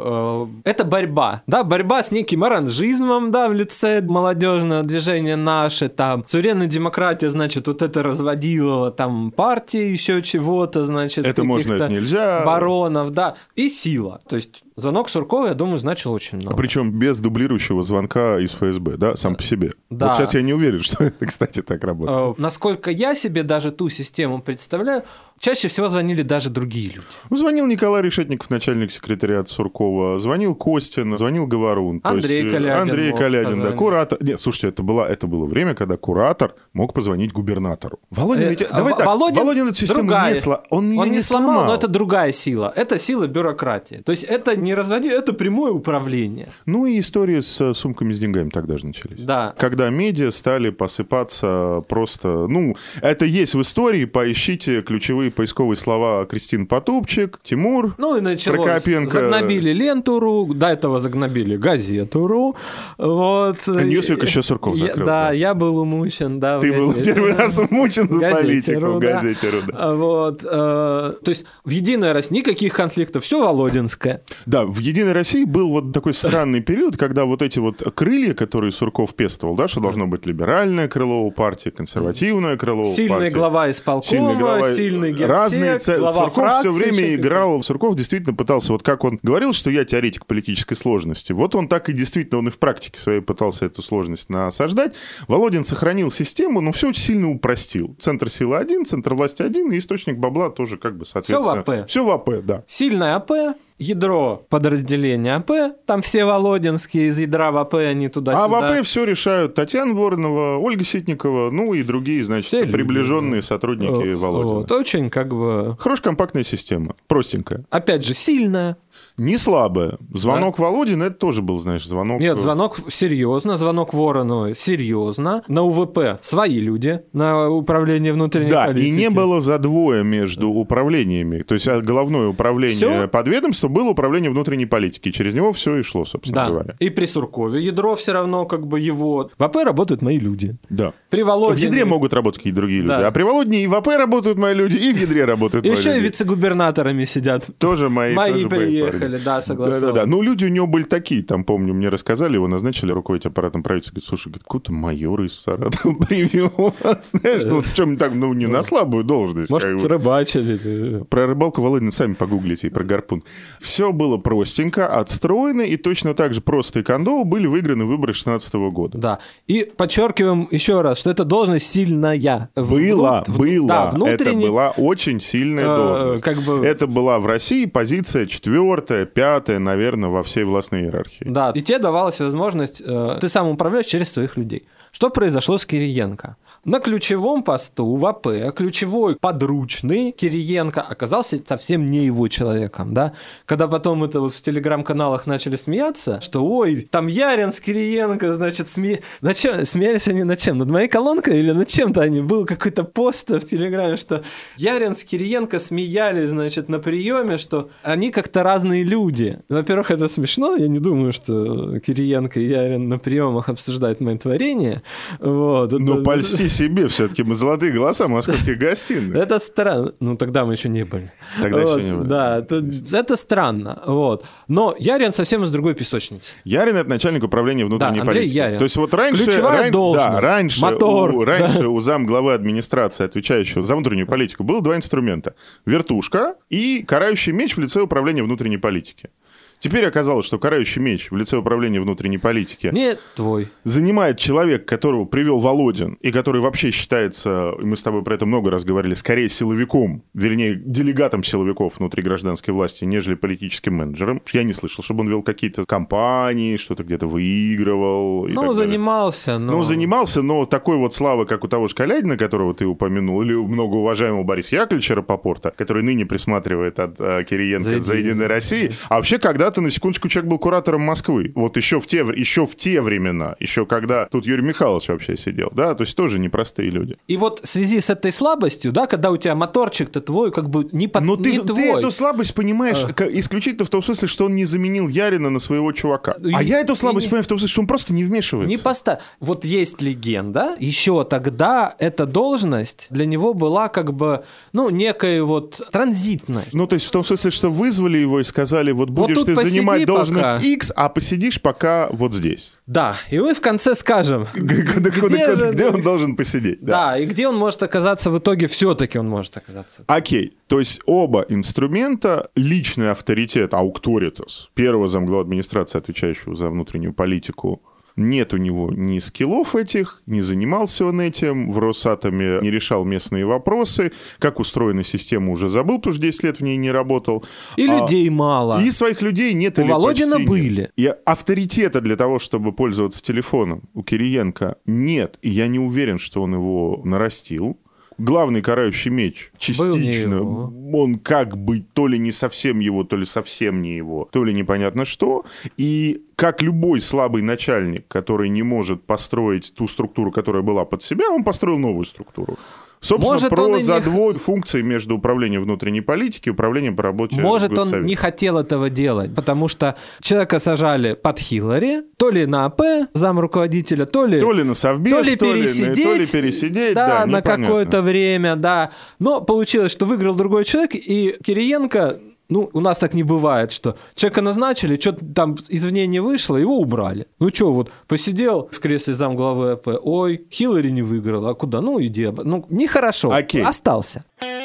Э, Это борьба, да, борьба с неким оранжизмом, да, в лице молодежного движения наше, там, суверенная демократия, значит, вот это разводило там партии, еще чего-то, значит, Это можно, это нельзя. баронов, да, и сила, то есть звонок Суркова, я думаю, значил очень много. Причем без дублирующего звонка из ФСБ, да, сам по себе. Да. Вот сейчас я не уверен, (laughs) что это, кстати, так работает. Э, Насколько я себе даже ту систему представляю, чаще всего звонили даже другие люди. Ну, звонил Николай Решетников, начальник секретариата Суркова, звонил Костин, звонил Говорун. Андрей есть, э, Калядин Андрей Калядин, да, куратор. Нет, слушайте, это было, это было время, когда куратор мог позвонить губернатору. Володин, Э, ведь, давай В- так, Володин Володин эту систему другая. не, сло- он Он не не сломал, сломал. но это другая сила. Это сила бюрократии. То есть это не разводи, это прямое управление. Ну и истории с э, сумками с деньгами тогда же начались. Да. Когда медиа стали посыпаться просто... Ну, это есть в истории, поищите ключевые поисковые слова Кристин Потупчик, Тимур, Ну и началось. Прокопенко. Загнобили ленту.ру, до этого загнобили газету.ру. Вот. А Ньюсвик еще Сурков Я- закрыл, Да, да. я был умучен, да. Ты был первый раз умучен за политику в да. газете «Ру», да. Вот. э, То есть в Единой России никаких конфликтов, все Володинское. Да, в «Единой России» был вот такой странный период, когда вот эти вот крылья, которые Сурков пестовал, да, что должно быть либеральное крыло у партии, консервативное крыло у Сильный партии. глава исполкома, Сильный глава, сильный генсек, разные ца- глава Сурков фракции все время играл. Сурков действительно пытался, вот как он говорил, что я теоретик политической сложности. Вот он так и действительно, он и в практике своей пытался эту сложность насаждать. Володин сохранил систему, но все очень сильно упростил. Центр силы один, центр власти один, и источник бабла тоже как бы соответственно. АП. Все в АП, да. Сильное АП, ядро подразделения АП, там все Володинские из ядра в АП, они туда-сюда. А в АП все решают Татьяна Воронова, Ольга Ситникова, ну и другие, значит, Все люди, приближенные сотрудники Э, Володина. Вот, очень как бы... Хорошая компактная система, простенькая. Опять же, сильная. Не слабая. Звонок Володин, это тоже был, знаешь, звонок... Нет, э, звонок серьезно, звонок Ворону серьезно. На УВП свои люди, на управление внутренней Да, политики. и не было задвоя между управлениями. То есть а, головное управление Всё? подведомства было управление внутренней политики. Через него все и шло, собственно Да, говоря. и при Суркове ядро все равно как бы его. В АП работают мои люди. Да. При В Володине... ядре могут работать какие-то другие люди. Да. А при Володине и в АП работают мои люди, и в ядре работают мои Еще и люди. вице-губернаторами сидят. Тоже мои, Мои тоже мои парни. да, согласен. Да-да-да. Ну, люди у него были такие, там, помню, мне рассказали, его назначили руководить аппаратом правительства. Говорит, слушай, говорит, какой-то майор из Саратова (laughs) привел. Знаешь, ну, в чем так, ну, не на слабую должность. Может, рыбачили. Про рыбалку Володин сами погуглите и про гарпун. Все было простенько, отстроено, и точно так же просто и кондово были выиграны выборы 16 года. Да. И подчеркиваем еще раз, что эта должность сильная. Была, Внут- была. Да, Это внутренне. была очень сильная Э, должность. как бы- Это была в России позиция четвертая, пятая, наверное, во всей властной иерархии. Да, и тебе давалась возможность, э, ты сам управляешь через своих людей. Что произошло с Кириенко? На ключевом посту в АП ключевой подручный Кириенко оказался совсем не его человеком, да? Когда потом это вот в телеграм-каналах начали смеяться, что ой, там Ярин с Кириенко, значит, сме... на чем? смеялись они над чем? Над моей колонкой или над чем-то они? Был какой-то пост в телеграме, что Ярин с Кириенко смеялись, значит, на приеме, что они как-то разные люди. Во-первых, это смешно, я не думаю, что Кириенко и Ярин на приемах обсуждают мои творения. Вот. Ну, Это- польстись себе все-таки. Мы золотые голоса московских гостиных. Это странно. Ну, тогда мы еще не были. Тогда Вот, еще не были. Да, это, это странно. Вот. Но Ярин совсем из другой песочницы. Ярин это начальник управления внутренней Да, Андрей политики. Ярин. То есть вот раньше, Ключевая ран- должность. да, раньше, Мотор, у, да. раньше у зам главы администрации, отвечающего за внутреннюю политику, было два инструмента: вертушка и карающий меч в лице управления внутренней политики. Теперь оказалось, что карающий меч в лице управления внутренней политики Не твой. занимает человек, которого привел Володин, и который вообще считается, и мы с тобой про это много раз говорили, скорее силовиком, вернее, делегатом силовиков внутри гражданской власти, нежели политическим менеджером. Я не слышал, чтобы он вел какие-то кампании, что-то где-то выигрывал. Ну, занимался, но... Ну, занимался, но такой вот славы, как у того же Калядина, которого ты упомянул, или у многоуважаемого Бориса Яковлевича Рапопорта, который ныне присматривает от э, Кириенко За за, Единой России. А вообще, когда-то, на секундочку, человек был куратором Москвы. Вот еще в те, еще в те времена, еще когда тут Юрий Михайлович вообще сидел, да, то есть тоже непростые люди. И вот в связи с этой слабостью, да, когда у тебя моторчик-то твой, как бы не, под... Но ты, не ты твой. эту слабость понимаешь ка- исключительно в том смысле, что он не заменил Ярина на своего чувака. И- а я эту слабость не- понимаю в том смысле, что он просто не вмешивается. Не поста... Вот есть легенда, еще тогда эта должность для него была как бы, ну, некой вот транзитной. Ну, то есть в том смысле, что вызвали его и сказали, вот будешь тут ты занимать должность пока. X, а посидишь пока вот здесь. Да, и мы в конце скажем, Где, (laughs) Где же- где он должен посидеть? да. и где он может оказаться в итоге, все-таки он может оказаться. Окей, то есть оба инструмента, личный авторитет, аукторитас, первого замглава администрации, отвечающего за внутреннюю политику, нет у него ни скиллов этих, не занимался он этим, в Росатоме не решал местные вопросы, как устроена система уже забыл, потому что 10 лет в ней не работал. И А, людей мало. И своих людей нет У или Володина почти нет. были. И авторитета для того, чтобы пользоваться телефоном у Кириенко нет. И я не уверен, что он его нарастил. Главный карающий меч частично, он как бы то ли не совсем его, то ли совсем не его, то ли непонятно что. И как любой слабый начальник, который не может построить ту структуру, которая была под себя, он построил новую структуру. Собственно, Может, он про не- задвой функций между управлением внутренней политики и управлением по работе Может, он не хотел этого делать, потому что человека сажали под Хиллари, то ли на АП, зам руководителя, то ли... То ли на совбез, то ли то ли, пересидеть, то ли пересидеть, да, на непонятно. какое-то время, да. Но получилось, что выиграл другой человек, и Кириенко, ну, у нас так не бывает, что человека назначили, что-то там извне не вышло, его убрали. Ну что, вот посидел в кресле замглавы АП, ой, Хиллари не выиграл, а куда? Ну, иди. Ну, нехорошо. Окей. Остался. Окей.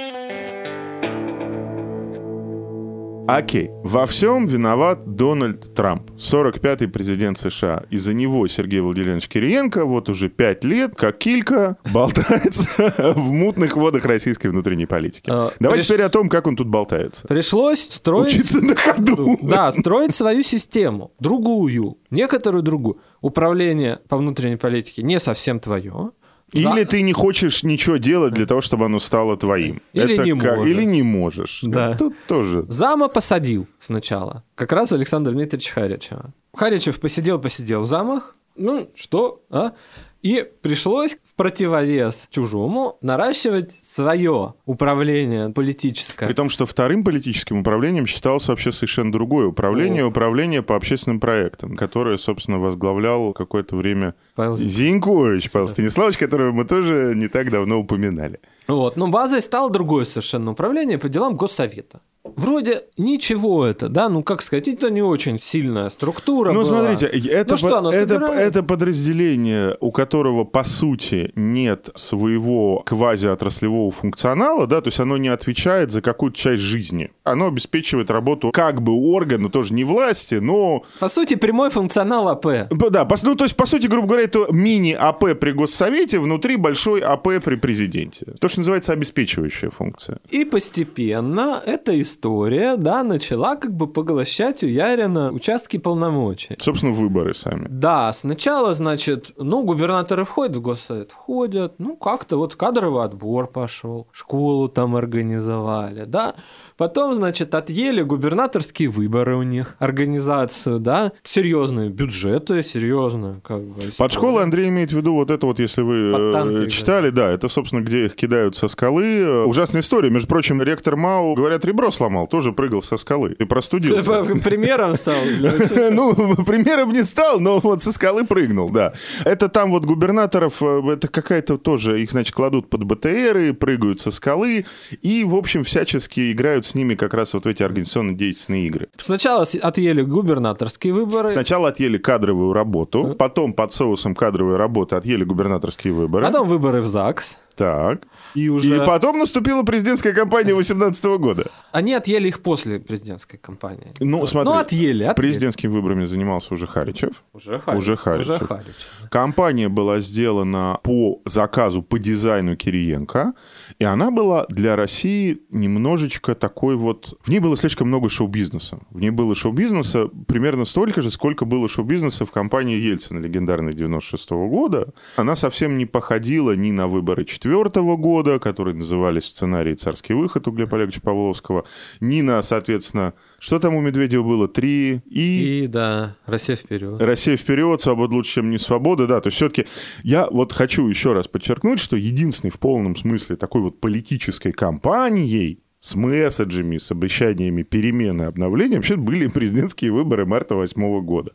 Во всем виноват Дональд Трамп, 45-й президент США. Из-за него Сергей Владимирович Кириенко вот уже пять лет, как килька, (laughs) болтается в мутных водах российской внутренней политики. А, приш- теперь о том, как он тут болтается. Пришлось строить... Учиться на ходу. Да, строить свою систему, другую, некоторую другую. Управление по внутренней политике не совсем твое. Или За- ты не хочешь ничего делать для того, чтобы оно стало твоим. Или Это не как- можешь. Или не можешь. Да. Тут тоже. Зама посадил сначала. Как раз Александр Дмитриевич Харичева. Харичев посидел-посидел в замах. Ну, что, а? И пришлось в противовес чужому наращивать свое управление политическое. При том, что вторым политическим управлением считалось вообще совершенно другое управление, О. управление по общественным проектам, которое, собственно, возглавлял какое-то время Павел Зинькович. Павел Станиславович, которого мы тоже не так давно упоминали. Вот, но базой стало другое совершенно управление по делам Госсовета. Вроде ничего это, да, ну как сказать, это не очень сильная структура. Ну, была. смотрите, это, Ну что, по- это, собирает? это подразделение, у которого, по сути, нет своего квазиотраслевого функционала, да, то есть оно не отвечает за какую-то часть жизни. Оно обеспечивает работу как бы органа, тоже не власти, но По сути, прямой функционал АП. Да, пос- ну, то есть, по сути, грубо говоря, это мини-АП при Госсовете внутри большой АП при президенте. То, что называется обеспечивающая функция. И постепенно эта история, да, начала как бы поглощать у Ярина участки полномочий. Собственно, выборы сами. Да, сначала, значит, ну, губернаторы входят в госсовет, входят, ну, как-то вот кадровый отбор пошел, школу там организовали, да. Потом, значит, отъели губернаторские выборы у них, организацию, да, серьезные бюджеты, серьезную, как бы. Под школой Андрей имеет в виду вот это вот, если вы э, танки, читали, да, это, собственно, где их кидают со скалы. Э, Ужасная история. Между прочим, ректор МАУ, говорят, ребро сломал, тоже прыгал со скалы и простудился. Примером стал? (laughs) Ну, примером не стал, но вот со скалы прыгнул, да. Это там вот губернаторов, э, это какая-то тоже, их, значит, кладут под БТРы, прыгают со скалы, и, в общем, всячески играют с ними как раз вот в эти организационно-деятельные игры. Сначала отъели губернаторские выборы. Сначала отъели кадровую работу, потом под соусом кадровой работы отъели губернаторские выборы. Потом выборы в ЗАГС. Так. И, уже... и потом наступила президентская кампания 2018 года. Они отъели их после президентской кампании. Ну, смотри. Ну, отъели, отъели. Президентскими выборами занимался уже Харичев. Уже Харичев. Уже Харичев. Уже Харичев. Кампания была сделана по заказу, по дизайну Кириенко, и она была для России немножечко такой вот... В ней было слишком много шоу-бизнеса. В ней было шоу-бизнеса примерно столько же, сколько было шоу-бизнеса в кампании Ельцина, легендарной 96 -го года. Она совсем не походила ни на выборы 4 года, года, которые назывались в сценарии «Царский выход» у Глеба Олеговича Павловского. Нина, соответственно, что там у Медведева было? Три и... И, да, «Россия вперед». «Россия вперед», «Свобода лучше, чем не свобода», да. То есть все-таки я вот хочу еще раз подчеркнуть, что единственный в полном смысле такой вот политической кампанией с месседжами, с обещаниями перемены, обновления, вообще были президентские выборы марта 2008 года.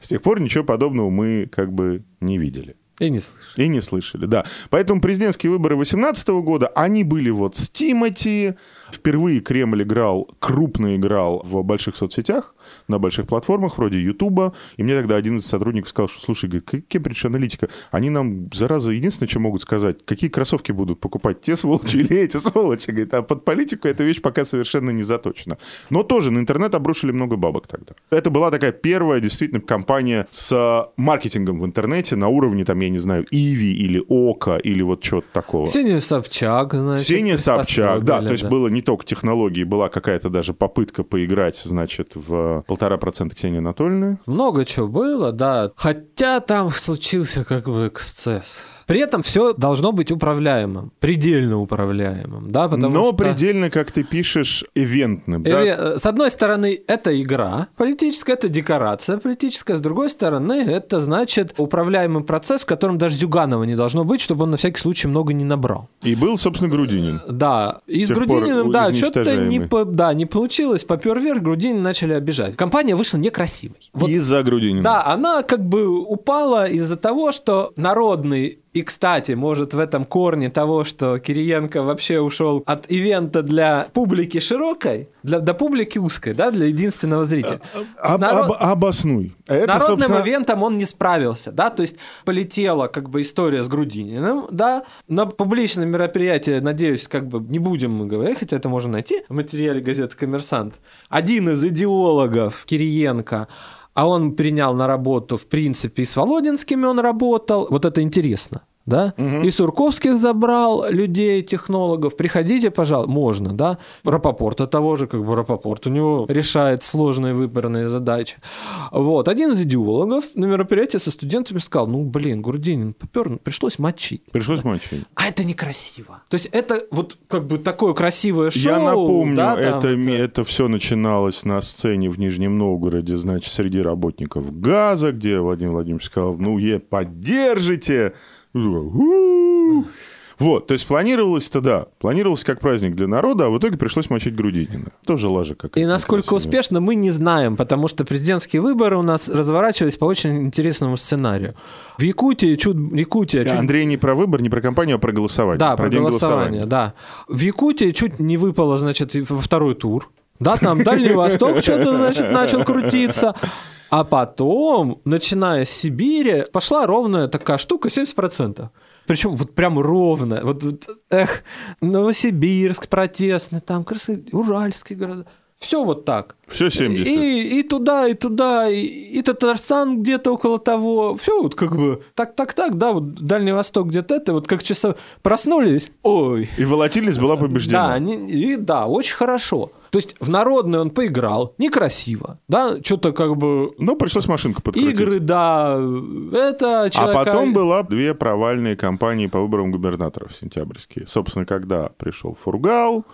С тех пор ничего подобного мы как бы не видели. И не слышали. И не слышали, да. Поэтому президентские выборы 2018 года, они были вот с Тимати. Впервые Кремль играл, крупно играл в больших соцсетях, на больших платформах, вроде Ютуба. И мне тогда один из сотрудников сказал, что, слушай, говорит, Кембридж Аналитика, они нам, зараза, единственное, что могут сказать, какие кроссовки будут покупать, те сволочи или эти сволочи. Говорит, а под политику эта вещь пока совершенно не заточена. Но тоже на интернет обрушили много бабок тогда. Это была такая первая действительно компания с маркетингом в интернете на уровне, там, я не знаю, Иви или Ока или вот чего-то такого. Ксения Собчак, значит. Ксения Собчак, да, то есть да. было не только технологии, была какая-то даже попытка поиграть, значит, в полтора процента Ксении Анатольевны. Много чего было, да. Хотя там случился как бы эксцесс. При этом все должно быть управляемым, предельно управляемым, да, потому Но что... предельно, как ты пишешь, ивентным, да? Э, с одной стороны, это игра политическая, это декорация политическая, с другой стороны, это значит управляемый процесс, в котором даже Зюганова не должно быть, чтобы он на всякий случай много не набрал. И был, собственно, Грудинин. Да, и с, с Грудининым, да, что-то не, по, да, не получилось, попер вверх, Грудинин начали обижать. Компания вышла некрасивой. Вот, из-за Грудинина. Да, она как бы упала из-за того, что народный и, кстати, может в этом корне того, что Кириенко вообще ушел от ивента для публики широкой, для, до публики узкой, да, для единственного зрителя. А, об, народ... об, обоснуй. С Это, народным собственно... ивентом он не справился, да, то есть полетела как бы история с Грудининым, да, на публичном мероприятии, надеюсь, как бы не будем мы говорить, хотя это можно найти в материале газеты «Коммерсант». Один из идеологов Кириенко а он принял на работу, в принципе, и с Володинскими он работал. Вот это интересно да, угу. и Сурковских забрал людей, технологов, приходите, пожалуйста, можно, да, Рапопорта того же, как бы Рапопорт у него решает сложные выборные задачи. Вот, один из идеологов на мероприятии со студентами сказал, ну, блин, Гурдинин попер, пришлось мочить. Пришлось мочить. А это некрасиво. То есть это вот как бы такое красивое шоу. Я напомню, да, это, это... это все начиналось на сцене в Нижнем Новгороде, значит, среди работников ГАЗа, где Владимир Владимирович сказал, ну, е, поддержите, вот, то есть планировалось-то, да, планировалось как праздник для народа, а в итоге пришлось мочить Грудинина. Тоже лажа какая-то. И насколько красивая. успешно, мы не знаем, потому что президентские выборы у нас разворачивались по очень интересному сценарию. В Якутии чуть... Якутия чуть... Андрей не про выбор, не про кампанию, а про голосование. Да, про, про голосование, да. В Якутии чуть не выпало, значит, во второй тур. Да, там Дальний (laughs) Восток что-то, значит, начал крутиться. А потом, начиная с Сибири, пошла ровная такая штука 70%. Причем вот прям ровно. Вот, вот эх, Новосибирск протестный, там, красы, Уральские города. Все вот так. Все 70. И, и туда, и туда, и, и Татарстан где-то около того. Все вот как бы так, так, так, да, вот Дальний Восток где-то это, вот как часа проснулись, ой. И волатильность была побеждена. Да, они, и, да, очень хорошо. То есть в народный он поиграл, некрасиво, да, что-то как бы... Ну, пришлось машинку подкрутить. Игры, да, это человека... А потом была две провальные кампании по выборам губернаторов сентябрьские. Собственно, когда пришел Фургал,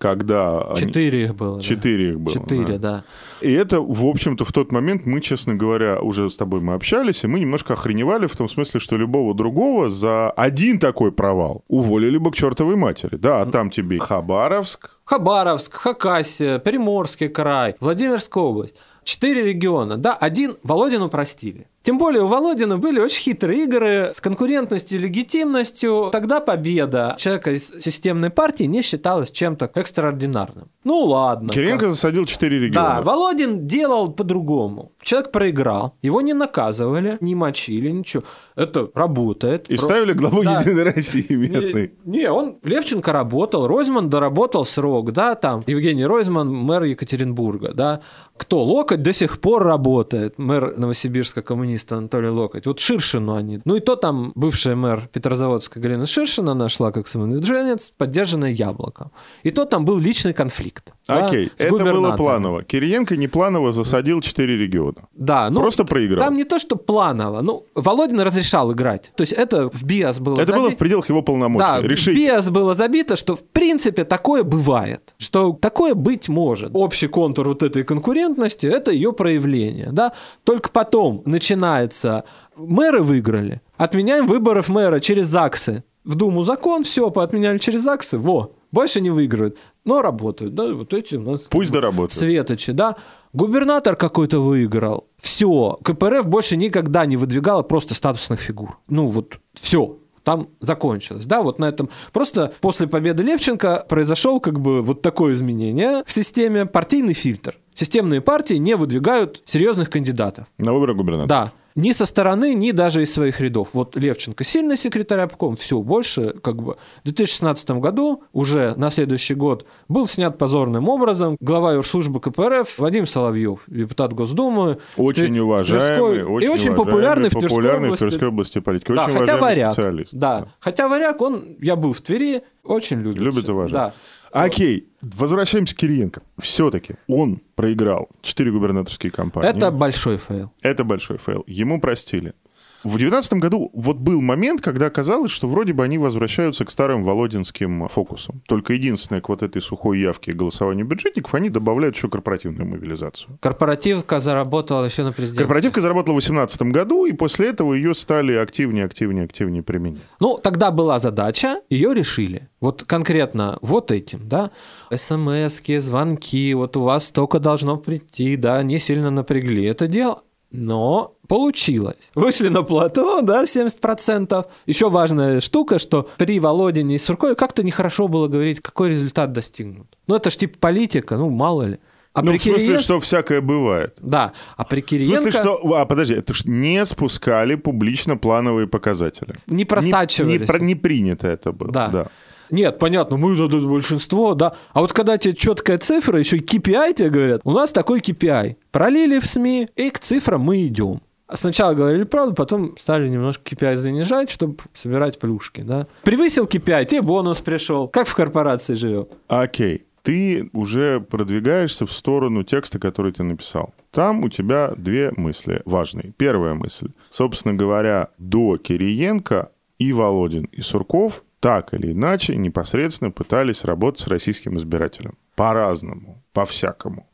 когда... Четыре их было. да. Четыре их было. Четыре, да. да. И это, в общем-то, в тот момент мы, честно говоря, уже с тобой мы общались, и мы немножко охреневали в том смысле, что любого другого за один такой провал уволили бы к чертовой матери. Да, а там тебе Хабаровск, Хабаровск, Хакасия, Приморский край, Владимирская область. Четыре региона. Да, один Володину простили. Тем более у Володина были очень хитрые игры с конкурентностью и легитимностью. Тогда победа человека из системной партии не считалась чем-то экстраординарным. Ну ладно. Кириенко засадил четыре региона. Да, Володин делал по-другому. Человек проиграл, его не наказывали, не мочили, ничего. Это работает. И Про- ставили главу Да. Единой России местной. не, не, он Левченко работал, Ройзман доработал срок, да, там Евгений Ройзман, мэр Екатеринбурга, да. Кто? Локоть до сих пор работает, мэр Новосибирска коммуниста Анатолий Локоть. Вот Ширшину они. Ну и то там бывшая мэр Петрозаводска Галина Ширшина нашла как самовыдвиженец, поддержанное яблоком. И то там был личный конфликт. да, Окей, с это было планово. Кириенко не планово засадил четыре региона. Да, ну, Просто проиграл. Там не то, что планово. Ну, Володин разрешал играть. То есть это в БИАС было Это было заби- в пределах его полномочий. Да, Решить. в БИАС было забито, что в принципе такое бывает, что такое быть может. Общий контур вот этой конкурентности – это ее проявление. Да? Только потом начинается, мэры выиграли, отменяем выборов мэра через ЗАГСы. В Думу закон, все, поотменяли через ЗАГСы, во, больше не выиграют, но работают. Да? Вот эти у нас Пусть доработают. Светочи, да. Губернатор какой-то выиграл. Все. КПРФ больше никогда не выдвигала просто статусных фигур. Ну вот, все. Там закончилось, да, вот на этом. Просто после победы Левченко произошел как бы вот такое изменение в системе партийный фильтр. Системные партии не выдвигают серьезных кандидатов. На выборы губернатора. Да. Ни со стороны, ни даже из своих рядов. Вот Левченко сильный секретарь обком, все, больше как бы. В 2016 году, уже на следующий год, был снят позорным образом глава юрслужбы КПРФ Вадим Соловьев, депутат Госдумы. Очень Тверской- уважаемый, очень, и очень популярный в Тверской популярный в области. Тверской области политик. Да, Очень хотя варяг. специалист. Да. Хотя варяг, он, я был в Твери, очень любит. Любит уважает. Да. Окей, возвращаемся к Кириенко. Все-таки он проиграл четыре губернаторские кампании. Это большой фейл. Это большой фейл. Ему простили. В 2019 году вот был момент, когда казалось, что вроде бы они возвращаются к старым володинским фокусам. Только единственное, к вот этой сухой явке и голосованию бюджетников, они добавляют еще корпоративную мобилизацию. Корпоративка заработала еще на президенте. Корпоративка заработала в 2018 году, и после этого ее стали активнее, активнее, активнее применять. Ну, тогда была задача, ее решили. Вот конкретно вот этим, да, смс звонки, вот у вас столько должно прийти, да, не сильно напрягли это дело, но получилось. Вышли на плато, да, 70%. Еще важная штука, что при Володине и Суркове как-то нехорошо было говорить, какой результат достигнут. Ну, это ж типа политика, ну, мало ли. А ну, при в смысле, Кириенко- что всякое бывает. Да, а при В Кириенко смысле, что... А, подожди, это ж не спускали публично плановые показатели. не просачивались. Не, не про- не принято это было. Да. да. Нет, понятно, мы тут большинство, да. А вот когда тебе четкая цифра, еще и KPI тебе говорят, у нас такой KPI. Пролили в СМИ, и к цифрам мы идем. Сначала говорили правду, потом стали немножко KPI занижать, чтобы собирать плюшки, да. Превысил KPI, тебе бонус пришел. Как в корпорации живем? Окей. Ты уже продвигаешься в сторону текста, который ты написал. Там у тебя две мысли важные. Первая мысль. Собственно говоря, до Кириенко и Володин, и Сурков так или иначе непосредственно пытались работать с российским избирателем. По-разному, по-всякому.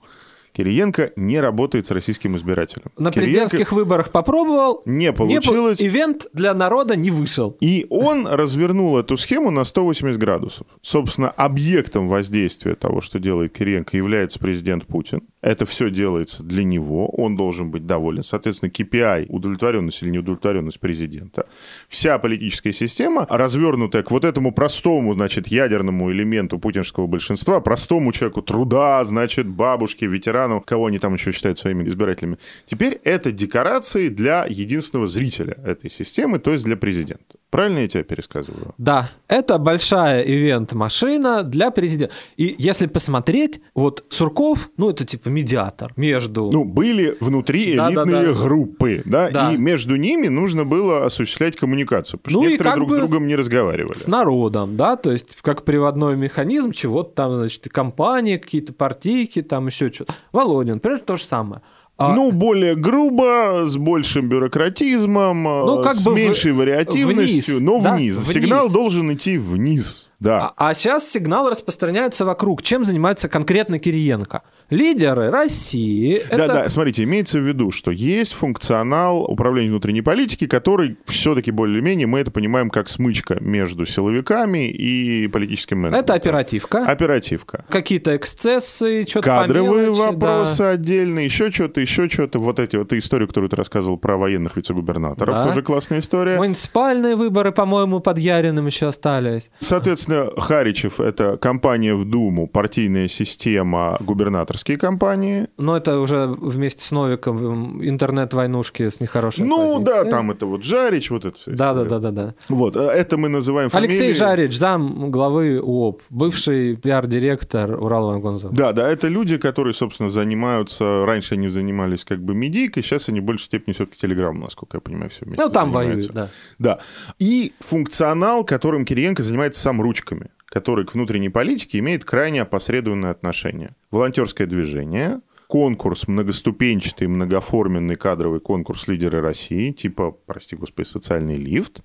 Кириенко не работает с российским избирателем. На Кириенко президентских выборах попробовал. не не по- получилось. Ивент для народа не вышел. И он развернул эту схему на 180 градусов. Собственно, объектом воздействия того, что делает Кириенко, является президент Путин. Это все делается для него, он должен быть доволен. Соответственно, KPI, удовлетворенность или неудовлетворенность президента. Вся политическая система, развернутая к вот этому простому, значит, ядерному элементу путинского большинства, простому человеку труда, значит, бабушке, ветерану, кого они там еще считают своими избирателями. Теперь это декорации для единственного зрителя этой системы, то есть для президента. Правильно я тебя пересказываю? Да, это большая ивент-машина для президента. И если посмотреть, вот Сурков, ну, это типа медиатор между... Ну, были внутри Да, элитные да, да. группы, да, Да. и между ними нужно было осуществлять коммуникацию, потому Ну что некоторые друг с другом не разговаривали. с народом, да, то есть как приводной механизм чего-то там, значит, и компании, какие-то партийки, там еще что-то. Володин, например, то же самое. А, Ну, более грубо, с большим бюрократизмом, Ну, как с бы в- меньшей вариативностью, вниз, но да, вниз. вниз. Сигнал должен идти вниз. Да. А, а сейчас сигнал распространяется вокруг. Чем занимается конкретно Кириенко? Лидеры России. Да, это... да, смотрите, имеется в виду, что есть функционал управления внутренней политики, который все-таки более-менее, мы это понимаем как смычка между силовиками и политическим менеджментом. Это оперативка. Оперативка. Какие-то эксцессы, что-то Кадровые по мелочи, вопросы да. отдельно, еще что-то, еще что-то. Вот эти вот историю, которую ты рассказывал про военных вице-губернаторов, Да. тоже классная история. Муниципальные выборы, по-моему, под Яриным еще остались. Соответственно, Харичев — это компания в Думу, партийная система, губернаторские компании. Но это уже вместе с Новиком интернет-войнушки с нехорошей Ну да, позицией. там это вот Жарич, вот это все. Да, да, да, да, да. Вот, э, это мы называем Алексей фамилией. Жарич, зам главы УОП, бывший пиар-директор Уралвагонзавода. Да, да, это люди, которые, собственно, занимаются, раньше они занимались как бы медийкой, сейчас они в большей степени все-таки телеграмму, насколько я понимаю, все вместе Ну, там занимаются. воюют, да. Да. И функционал, которым Кириенко занимается сам ручками, который к внутренней политике имеет крайне опосредованное отношение. Волонтерское движение, конкурс многоступенчатый, многоформенный кадровый конкурс «Лидеры России», типа, прости господи, социальный лифт.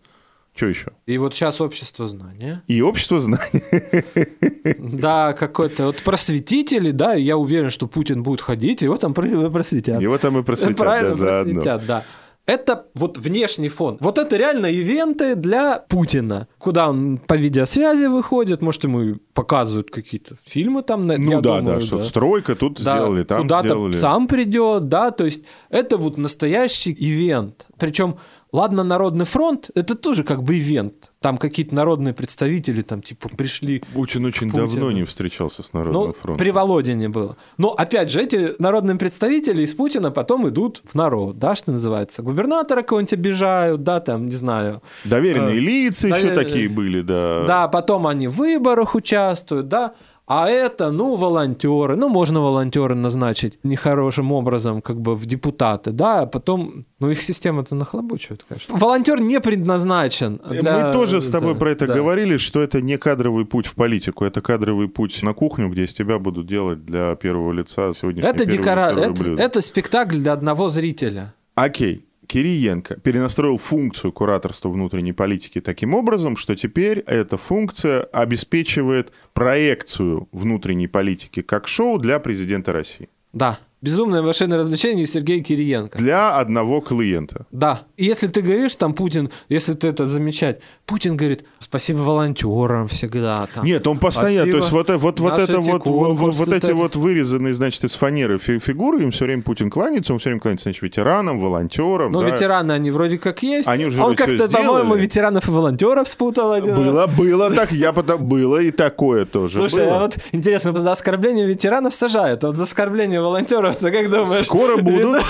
Что еще? И вот сейчас общество знания. И общество знаний. (laughs) Да, какой-то вот просветители, да, я уверен, что Путин будет ходить, его там про- просветят. Его там и просветят, Правильно да, заодно. просветят, да. Это вот внешний фон. Вот это реально ивенты для Путина. Куда он по видеосвязи выходит, может, ему показывают какие-то фильмы там. на- Ну да, думаю, да, что стройка тут Да, сделали, там куда-то сделали. сам придет, да, то есть это вот настоящий ивент. Причем, ладно, Народный фронт, это тоже как бы ивент. Там какие-то народные представители там типа пришли Путин очень давно не встречался с Народным ну, фронтом. при Володине было. Но, опять же, эти народные представители из Путина потом идут в народ, да, что называется. Губернатора кого-нибудь обижают, да, там, не знаю. Доверенные Э, лица еще довер- такие были, да. Да, потом они в выборах участвуют, да. А это, ну, волонтеры. Ну, можно волонтеры назначить нехорошим образом, как бы в депутаты, да, а потом, ну, их система-то нахлобучивает, конечно. Волонтер не предназначен. для- Мы тоже с тобой да, про это да. говорили, что это не кадровый путь в политику, это кадровый путь на кухню, где из тебя будут делать для первого лица сегодняшнее Это, декора... это, блюдо. это спектакль для одного зрителя. Окей. Кириенко перенастроил функцию кураторства внутренней политики таким образом, что теперь эта функция обеспечивает проекцию внутренней политики как шоу для президента России. Да. Безумная машина развлечений Сергей Кириенко. Для одного клиента. Да. И если ты говоришь, там Путин, если ты это замечать, Путин говорит, спасибо волонтерам всегда. Там. Нет, он постоянно, то есть вот, вот, вот Наши это вот, вот, вот эти это- вот вырезанные, значит, из фанеры фи- фигуры, им все время Путин кланяется, он все время кланяется, значит, ветеранам, волонтерам. Ну, да. ветераны, они вроде как есть. Они уже Он как-то, по-моему, ветеранов и волонтеров спутал один раз. Было, было так, я потом, было и такое тоже Слушай, было. а вот интересно, за оскорбление ветеранов сажают, а вот за оскорбление волонтеров, ты как думаешь? Скоро будут. ведут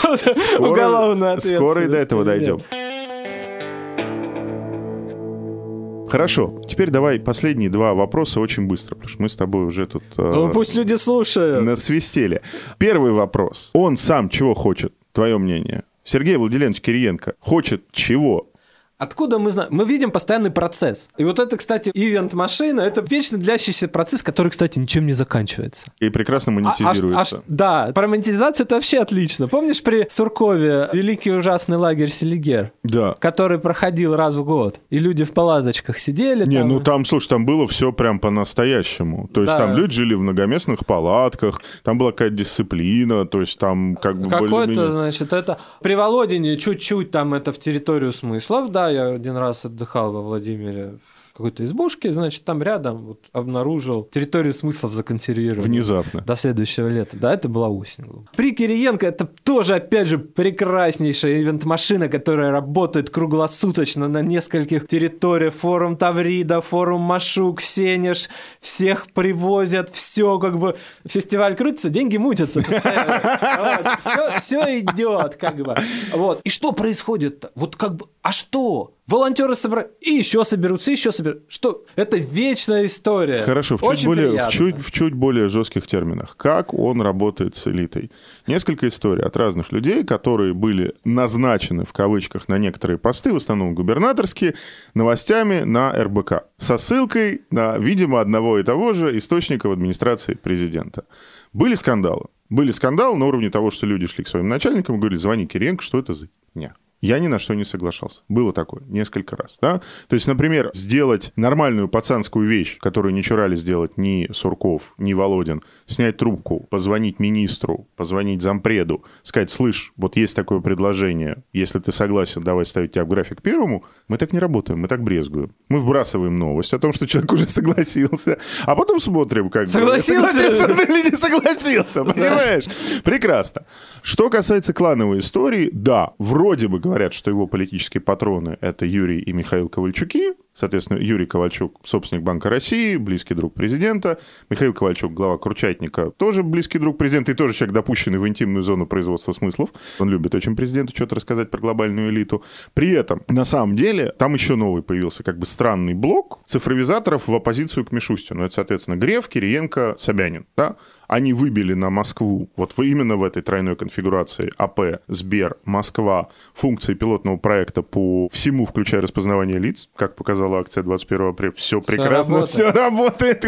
Скоро- и до этого дойдем. Хорошо, теперь давай последние два вопроса очень быстро, потому что мы с тобой уже тут э? Ну, пусть люди слушают. насвистели. Первый вопрос. Он сам чего хочет, твое мнение? Сергей Владимирович Кириенко хочет чего? Откуда мы знаем? Мы видим постоянный процесс. И вот это, кстати, ивент-машина, это вечно длящийся процесс, который, кстати, ничем не заканчивается. И прекрасно А- а монетизируется. а ш- да, про монетизацию это вообще отлично. Помнишь при Суркове великий ужасный лагерь Селигер, Да. который проходил раз в год, и люди в палаточках сидели Не, там. ну там, слушай, там было все прям по-настоящему. То есть Да. там люди жили в многоместных палатках, там была какая-то дисциплина, то есть там как бы более-менее- значит, это... При Володине чуть-чуть там это в территорию смыслов, да, я один раз отдыхал во Владимире какой-то избушке, значит, там рядом вот обнаружил территорию смыслов законсервированную. Внезапно. До следующего лета. Да, это была осень. При Кириенко это тоже, опять же, прекраснейшая ивент-машина, которая работает круглосуточно на нескольких территориях. Форум Таврида, форум Машук, Сенеж. Всех привозят, все как бы... Фестиваль крутится, деньги мутятся Все идет как бы. Вот. И что происходит-то? Вот как бы... А что? Волонтеры собрали, и еще соберутся, и еще соберутся. Что? Это вечная история. Хорошо, в чуть, Очень более, в, чуть, в чуть более жестких терминах. Как он работает с элитой? Несколько историй от разных людей, которые были назначены, в кавычках, на некоторые посты, в основном губернаторские, новостями на РБК. Со ссылкой на, видимо, одного и того же источника в администрации президента. Были скандалы. Были скандалы на уровне того, что люди шли к своим начальникам и говорили, звони Кириенко, что это за дня? Я ни на что не соглашался. Было такое несколько раз. Да? То есть, например, сделать нормальную пацанскую вещь, которую не чурали сделать ни Сурков, ни Володин, снять трубку, позвонить министру, позвонить зампреду, сказать, слышь, вот есть такое предложение, если ты согласен, давай ставить тебя в график первому, мы так не работаем, мы так брезгуем. Мы вбрасываем новость о том, что человек (laughs) уже согласился, а потом смотрим, как Согласился? согласился он или не согласился, понимаешь? Прекрасно. Что касается клановой истории, да, вроде бы говорят, что его политические патроны — это Юрий и Михаил Ковальчуки, Соответственно, Юрий Ковальчук, собственник Банка России, близкий друг президента. Михаил Ковальчук, глава Кручатника, тоже близкий друг президента и тоже человек, допущенный в интимную зону производства смыслов. Он любит очень президенту что-то рассказать про глобальную элиту. При этом, на самом деле, там еще новый появился как бы странный блок цифровизаторов в оппозицию к Мишустину. Это, соответственно, Греф, Кириенко, Собянин. Да? Они выбили на Москву, вот именно в этой тройной конфигурации АП, Сбер, Москва, функции пилотного проекта по всему, включая распознавание лиц, как показал показала акция 21 апреля. Все прекрасно, все работает.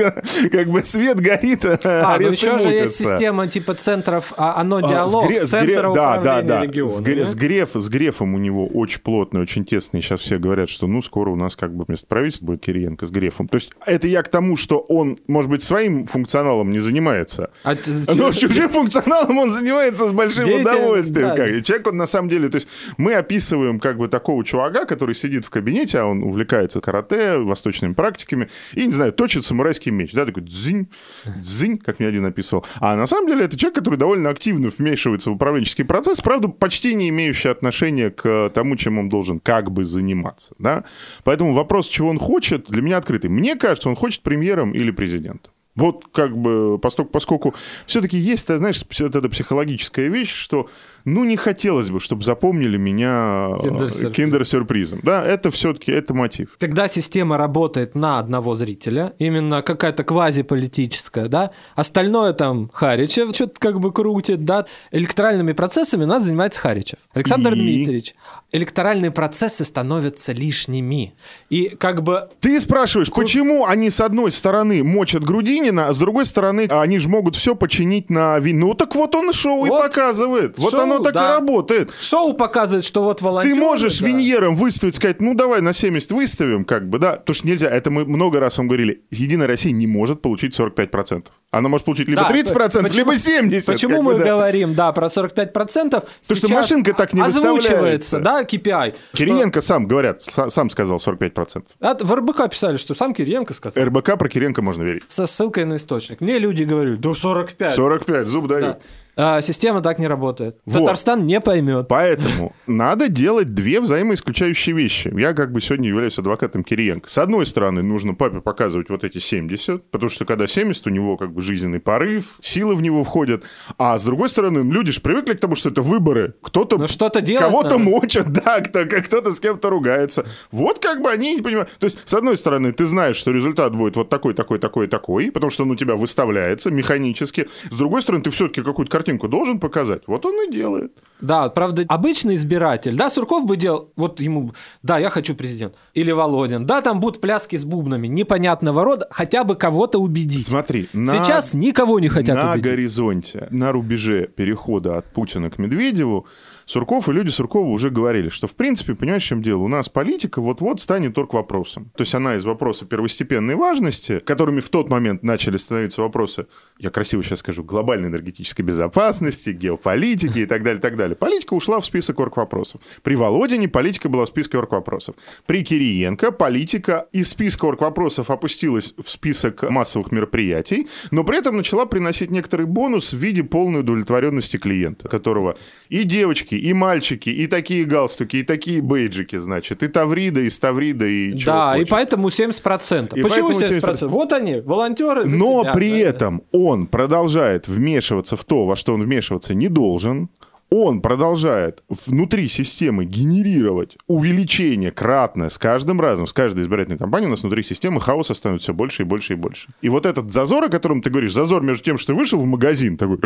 Как бы свет горит, а, ну еще же есть система типа центров, а оно диалог, а, центра да, да, да. Региона, с, да? С, Греф, с Грефом у него очень плотный, очень тесный. Сейчас все говорят, что ну скоро у нас как бы вместо правительства будет Кириенко с Грефом. То есть это я к тому, что он, может быть, своим функционалом не занимается, а, но чужим функционалом он занимается с большим удовольствием. Да. Как. человек, он на самом деле, то есть мы описываем как бы такого чувака, который сидит в кабинете, а он увлекается карате, восточными практиками, и, не знаю, точит самурайский меч, да, такой дзынь, дзынь, как мне один описывал. А на самом деле это человек, который довольно активно вмешивается в управленческий процесс, правда, почти не имеющий отношения к тому, чем он должен как бы заниматься, да. Поэтому вопрос, чего он хочет, для меня открытый. Мне кажется, он хочет премьером или президентом. Вот как бы, поскольку, поскольку все-таки есть, ты знаешь, эта психологическая вещь, что ну, не хотелось бы, чтобы запомнили меня э, киндер-сюрпризом. Да, это все-таки, это мотив. Когда система работает на одного зрителя, именно какая-то квазиполитическая, да, остальное там Харичев что-то как бы крутит, да, электоральными процессами у нас занимается Харичев. Александр И... Дмитриевич. Электоральные процессы становятся лишними. И как бы... Ты спрашиваешь, почему они с одной стороны мочат Грудинина, а с другой стороны они же могут все починить на вину. Ну так вот он шоу вот, и показывает. Вот шоу, оно так да. и работает. Шоу показывает, что вот волонтеры... Ты можешь да. виньером выставить, сказать, ну давай на 70 выставим, как бы, да. Потому что нельзя, это мы много раз вам говорили, Единая Россия не может получить 45%. Она может получить либо да, 30%, почему, либо 70%. Почему мы бы, да. говорим, да, про 45%? Потому что машинка так не озвучивается, да, KPI. Кириенко что... сам, говорят, сам сказал 45%. А в РБК писали, что сам Кириенко сказал. РБК про Кириенко можно верить. Со ссылкой на источник. Мне люди говорят, да 45. 45, зуб дают. Да. А, система так не работает. Вот. Татарстан не поймет. Поэтому (laughs) надо делать две взаимоисключающие вещи. Я как бы сегодня являюсь адвокатом Кириенко. С одной стороны, нужно папе показывать вот эти 70, потому что когда 70, у него как бы жизненный порыв, силы в него входят. А с другой стороны, люди же привыкли к тому, что это выборы. Кто-то ну, что-то кого-то мочат, (laughs) да, кто, кто-то с кем-то ругается. Вот как бы они не понимают. То есть, с одной стороны, ты знаешь, что результат будет вот такой, такой, такой, такой, потому что он у тебя выставляется механически. С другой стороны, ты все-таки какую-то картинку должен показать. Вот он и делает. Да, правда, обычный избиратель, да, Сурков бы делал, вот ему, да, я хочу президент, или Володин, да, там будут пляски с бубнами, непонятного рода, хотя бы кого-то убедить. Смотри, сейчас на, никого не хотят на убедить. На горизонте, на рубеже перехода от Путина к Медведеву Сурков и люди Суркова уже говорили, что, в принципе, понимаешь, в чем дело? У нас политика вот-вот станет только вопросом. То есть она из вопроса первостепенной важности, которыми в тот момент начали становиться вопросы, я красиво сейчас скажу, глобальной энергетической безопасности, геополитики и так далее, так далее. Политика ушла в список орг-вопросов. При Володине политика была в списке орг-вопросов. При Кириенко политика из списка орг-вопросов опустилась в список массовых мероприятий, но при этом начала приносить некоторый бонус в виде полной удовлетворенности клиента, которого и девочки, девочки, и мальчики, и такие галстуки, и такие бейджики, значит, и Таврида, и Ставрида, и Да, хочешь. и поэтому 70%. И Почему 70%? 70%? Вот они, волонтеры. Но тебя, при да, этом он продолжает вмешиваться в то, во что он вмешиваться не должен он продолжает внутри системы генерировать увеличение кратное с каждым разом, с каждой избирательной кампанией у нас внутри системы хаоса становится все больше и больше и больше. И вот этот зазор, о котором ты говоришь, зазор между тем, что ты вышел в магазин, такой,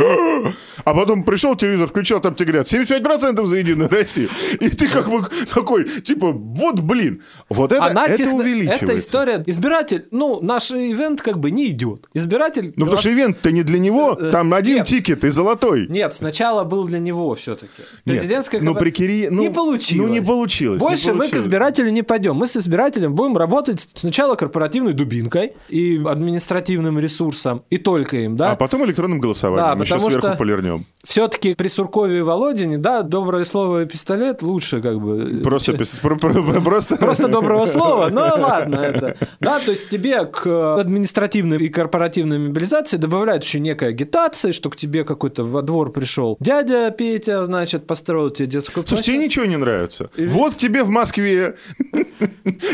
а потом пришел телевизор, включал, там тебе говорят, 75% за Единую Россию. И ты как бы такой, типа, вот блин, вот это, Она это техно... увеличивается. Это история, избиратель, ну, наш ивент как бы не идет. Избиратель... Ну, потому что ивент-то не для него, э, там один тикет и золотой. Нет, сначала был для него КВО все-таки. Президентская ну, КВО. при Кири... ну, не получилось. Ну, не получилось. Больше не мы к получилось. избирателю не пойдем. Мы с избирателем будем работать сначала корпоративной дубинкой и административным ресурсом, и только им, да? А потом электронным голосованием. Да, Еще потому сверху что- полирнем. Все-таки при Суркове и Володине, да, доброе слово и пистолет лучше как бы. Просто, просто... (laughs) Просто доброго слова, ну (laughs) ладно это. Да, то есть тебе к административной и корпоративной мобилизации добавляют еще некая агитация, что к тебе какой-то во двор пришел дядя Петя, значит, построил тебе детскую Слушай, тебе ничего не нравится. Вот к тебе в Москве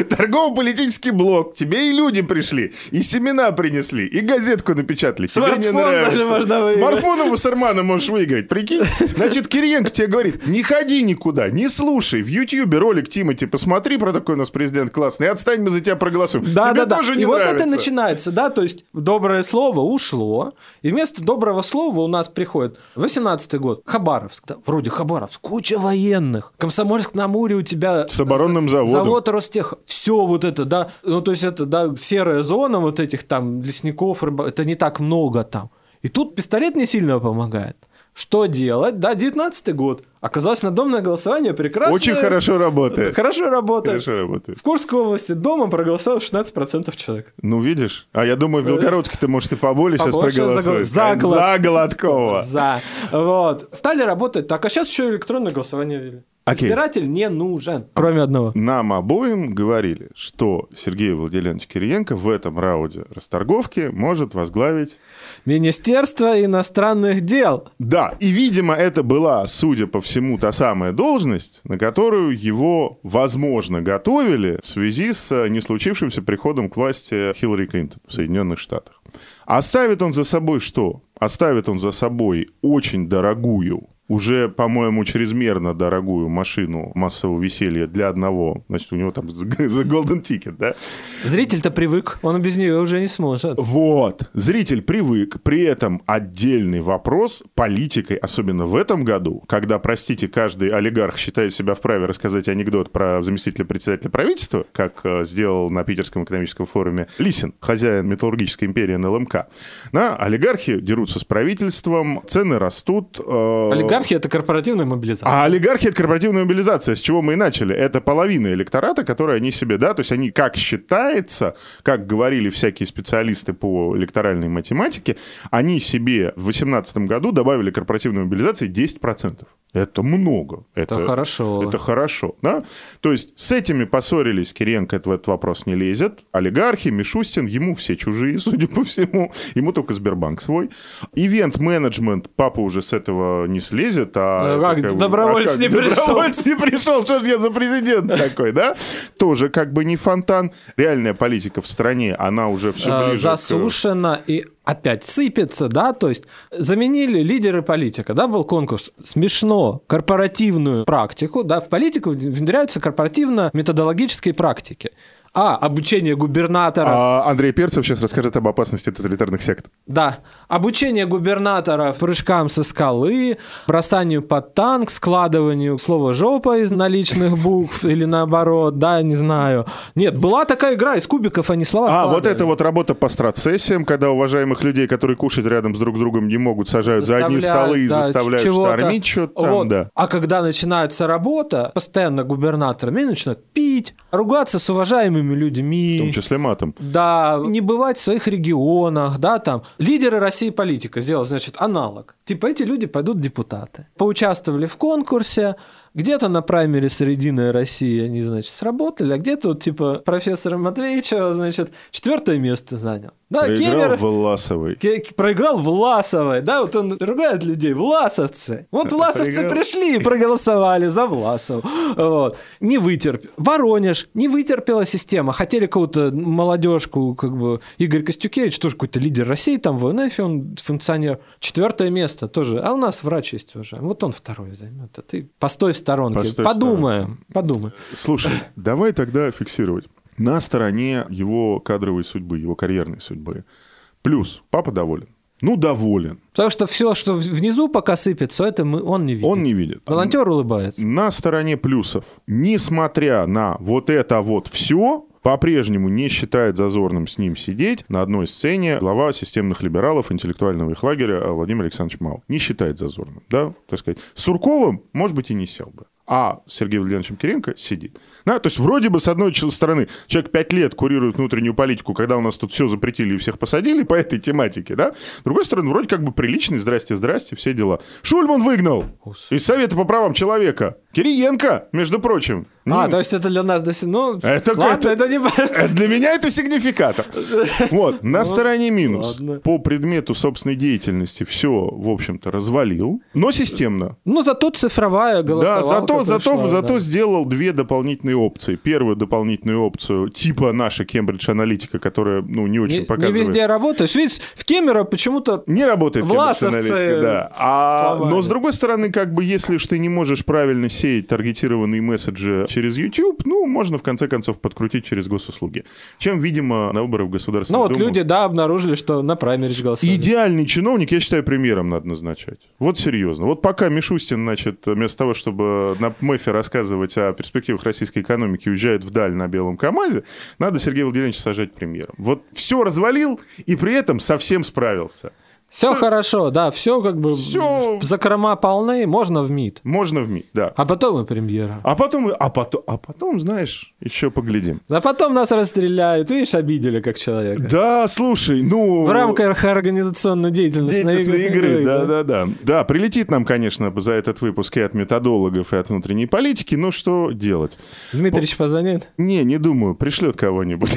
торгово-политический блок, тебе и люди пришли, и семена принесли, и газетку напечатали. Тебе не Смартфон нравится. даже можно выиграть. Смартфоном у Сармана можешь выиграть, прикинь. Значит, Кириенко тебе говорит, не ходи никуда, не слушай. В Ютьюбе ролик Тимати посмотри про такой у нас президент классный, и отстань, мы за тебя проголосуем. Да, тебе да, да. тоже и не вот нравится. это начинается, да, то есть доброе слово ушло, и вместо доброго слова у нас приходит 18-й год, Хабаровск, да, вроде Хабаровск, куча военных, Комсомольск-на-Амуре у тебя... С оборонным за- заводом. Завод Ростех, все вот это, да, ну то есть это, да, серая зона вот этих там лесников, рыба- это не так много там. И тут пистолет не сильно помогает. Что делать? Да, 19 год. Оказалось, надомное голосование прекрасно. Очень хорошо работает. Хорошо работает. Хорошо работает. В Курской области дома проголосовало 16% человек. Ну, видишь? А я думаю, в Белгородске ты, может, и поболее сейчас проголосуешь. за гол- за За Гладкова. (laughs) За. Вот. Стали работать так. А сейчас еще электронное голосование ввели. Окей. Избиратель не нужен. Кроме одного. Нам обоим говорили, что Сергей Владимирович Кириенко в этом раунде расторговки может возглавить... Министерство иностранных дел. Да, и, видимо, это была, судя по всему, та самая должность, на которую его, возможно, готовили в связи с э, не случившимся приходом к власти Хиллари Клинтон в Соединенных Штатах. Оставит он за собой что? Оставит он за собой очень дорогую, уже, по-моему, чрезмерно дорогую машину массового веселья для одного. Значит, у него там за golden ticket, да? Зритель-то привык. Он без нее уже не сможет. Вот. Зритель привык. При этом отдельный вопрос политикой, особенно в этом году, когда, простите, каждый олигарх считает себя вправе рассказать анекдот про заместителя председателя правительства, как э, сделал на Питерском экономическом форуме Лисин, хозяин металлургической империи НЛМК. Да, олигархи дерутся с правительством, цены растут. э, Олигархия – это корпоративная мобилизация. а олигархия — это корпоративная мобилизация, с чего мы и начали. Это половина электората, который они себе, да, то есть они, как считается, как говорили всякие специалисты по электоральной математике, они себе в 2018 году добавили корпоративной мобилизации 10%. Это много. Это хорошо. Это хорошо, да? То есть с этими поссорились, Кириенко в этот вопрос не лезет. Олигархи, Мишустин, ему все чужие, (laughs) судя по всему. Ему только Сбербанк свой. Ивент-менеджмент, папа уже с этого не слезет. А А как, это добровольец а как, не пришел. Добровольец не пришел, что ж я за президент такой, да? Тоже как бы не фонтан. Реальная политика в стране, она уже все э, ближе к- засушено и опять сыпется, да, то есть заменили лидеры политика, да, был конкурс. Смешно, корпоративную практику, да, в политику внедряются корпоративно-методологические практики. А, обучение губернаторов, А Андрей Перцев сейчас расскажет об опасности тоталитарных сект. да, обучение губернаторов прыжкам со скалы, бросанию под танк, складыванию слова «жопа» из наличных букв или наоборот, да, не знаю. Нет, была такая игра, из кубиков они слова А, вот это вот работа по страцессиям, когда уважаемых людей, которые кушать рядом с друг другом не могут, сажают за одни столы и да, заставляют чего-то. штормить что-то там, Вот. да. А когда начинается работа, постоянно губернаторами начинают пить, ругаться с уважаемыми людьми. В том числе матом. Да, не бывать в своих регионах, да, там. Лидеры России политика сделал, значит, аналог. Типа эти люди пойдут депутаты. Поучаствовали в конкурсе, где-то на праймере «Срединная Россия» они, значит, сработали, а где-то вот, типа, профессора Матвеевича, значит, четвертое место занял. Да, Проиграл Кемер- Власовой. Ке- проиграл Власовой, да, вот он ругает людей, власовцы. Вот власовцы Проиграл. пришли и проголосовали за Власову. Вот. Не вытерпел. Воронеж, не вытерпела система. Хотели какую-то молодежку, как бы, Игорь Костюкевич, тоже какой-то лидер России, там в ОНФ он функционер. Четвертое место тоже. А у нас врач есть уже. Вот он второе займет. А ты постой в сторонке. Постой в Подумаем. Подумаем. Слушай, давай тогда фиксировать. На стороне его кадровой судьбы, его карьерной судьбы. Плюс, папа доволен. Ну, доволен. Потому что все, что внизу пока сыпется, это мы, он не видит. Он не видит. Волонтер улыбается. На стороне плюсов, несмотря на вот это вот все, по-прежнему не считает зазорным с ним сидеть на одной сцене глава системных либералов интеллектуального их лагеря Владимир Александрович Мау. Не считает зазорным, да, так сказать. С Сурковым, может быть, и не сел бы а Сергей Владимировичем Киренко сидит. Да, то есть вроде бы с одной стороны человек пять лет курирует внутреннюю политику, когда у нас тут все запретили и всех посадили по этой тематике, да? С другой стороны, вроде как бы приличный, здрасте, здрасте, все дела. Шульман выгнал из Совета по правам человека. Кириенко, между прочим. А, ну, то есть это для нас Ну, это, ладно, это, это не... (laughs) Для меня это сигнификатор. (laughs) Вот, на стороне минус. По предмету собственной деятельности все, в общем-то, развалил, но системно. Ну, зато цифровая голосовалка Да, зато, зато, зато сделал две дополнительные опции. Первую дополнительную опцию типа наша Кембридж Аналитика, которая, ну, не очень показывает. Не везде работает. Видишь, в Кемерово почему-то Не работает Кембридж Аналитика, да. А, но, с другой стороны, как бы, если ты не можешь правильно сеять таргетированные месседжи через YouTube, ну, можно в конце концов подкрутить через госуслуги. Чем, видимо, на выборах в Государственную Ну, вот Думу... люди, да, обнаружили, что на праймерис голосовали. Идеальный чиновник, я считаю, премьером надо назначать. Вот серьезно. Вот пока Мишустин, значит, вместо того, чтобы на МЭФе рассказывать о перспективах российской экономики, уезжает вдаль на белом КАМАЗе, надо Сергея Владимировича сажать премьером. Вот все развалил и при этом совсем справился. Все ну, хорошо, да, все как бы все... закрома полны, можно в МИД. Можно в МИД, да. А потом и премьера. А потом, а потом, а потом, знаешь, еще поглядим. А потом нас расстреляют, видишь, обидели как человека. Да, слушай, ну... В рамках организационной деятельности. Деятельности игры, игры да, да, да, да. Да, прилетит нам, конечно, за этот выпуск и от методологов, и от внутренней политики, но что делать? Дмитрич позвонит? Не, не думаю, пришлет кого-нибудь.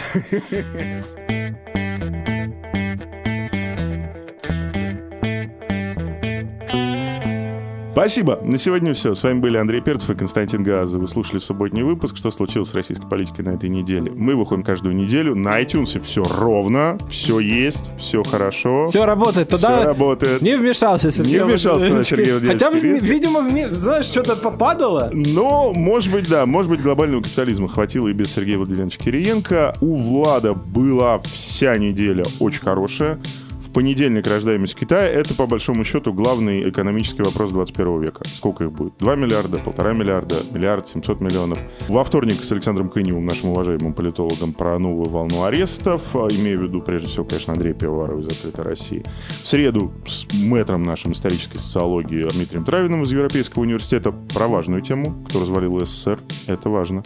(laughs) Спасибо. На сегодня все. С вами были Андрей Перцев и Константин Газов. Вы слушали субботний выпуск. Что случилось с российской политикой на этой неделе? Мы выходим каждую неделю. На iTunes все ровно, все есть, все хорошо. Все работает. Туда все работает. Не вмешался Сергей Не вмешался на Сергей Хотя, видимо, знаешь, что-то попадало. Но, может быть, да. Может быть, глобального капитализма хватило и без Сергея Владимировича Кириенко. У Влада была вся неделя очень хорошая понедельник рождаемость Китая — это, по большому счету, главный экономический вопрос 21 века. Сколько их будет? 2 миллиарда, полтора миллиарда, миллиард 700 миллионов. Во вторник с Александром Кыневым, нашим уважаемым политологом, про новую волну арестов, а, имею в виду, прежде всего, конечно, Андрея Пивоварова из «Открытой России». В среду с мэтром нашим исторической социологии Дмитрием Травиным из Европейского университета про важную тему, кто развалил СССР. Это важно.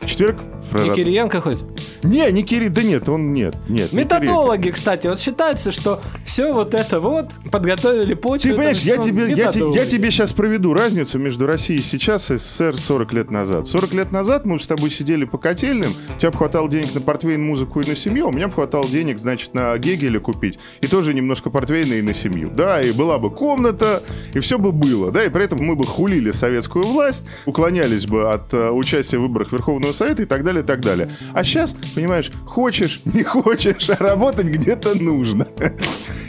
В четверг... Не Кириенко хоть? Не, не Кири, да нет, он нет, нет. Методологи, кстати, вот считается, что все вот это вот подготовили почву. Ты понимаешь, я тебе, я, я тебе сейчас проведу разницу между Россией сейчас и СССР 40 лет назад. 40 лет назад мы с тобой сидели по котельным, у тебя бы хватало денег на портвейн, музыку и на семью, а у меня бы хватало денег, значит, на Гегеля купить, и тоже немножко портвейна и на семью. Да, и была бы комната, и все бы было, да, и при этом мы бы хулили советскую власть, уклонялись бы от uh, участия в выборах Верховного Совета и так далее, и так далее. А сейчас, понимаешь, хочешь, (laughs) не хочешь, а работать где-то нужно.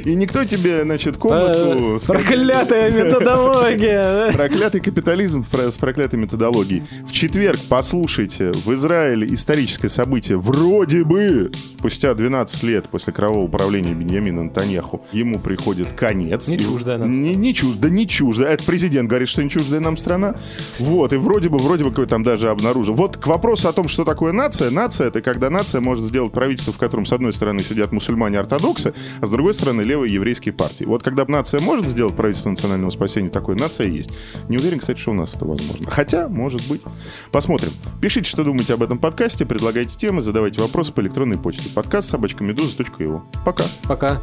И никто тебе, значит, комнату... Проклятая методология! (laughs) Проклятый капитализм с проклятой методологией. В четверг, послушайте, в Израиле историческое событие вроде бы спустя 12 лет после кровавого управления Беньямина Натаньяху ему приходит конец. Не чуждая нам страна. Не, не чуждая, да не чуждая. Это президент говорит, что не чуждая нам страна. Вот, и вроде бы, вроде бы какой там даже обнаружил. Вот к вопросу о том, что такое нация. Нация — это когда нация может сделать правительство, в котором с одной стороны сидят мусульмане-ортодоксы, а с другой стороны левые еврейские партии. Вот когда нация может сделать правительство национального спасения, такое нация есть. Не уверен, кстати, что у нас это возможно. Хотя, может быть. Посмотрим. Пишите, что думаете об этом подкасте, предлагайте темы, задавайте вопросы по электронной почте. Подкаст собачка Пока. Пока.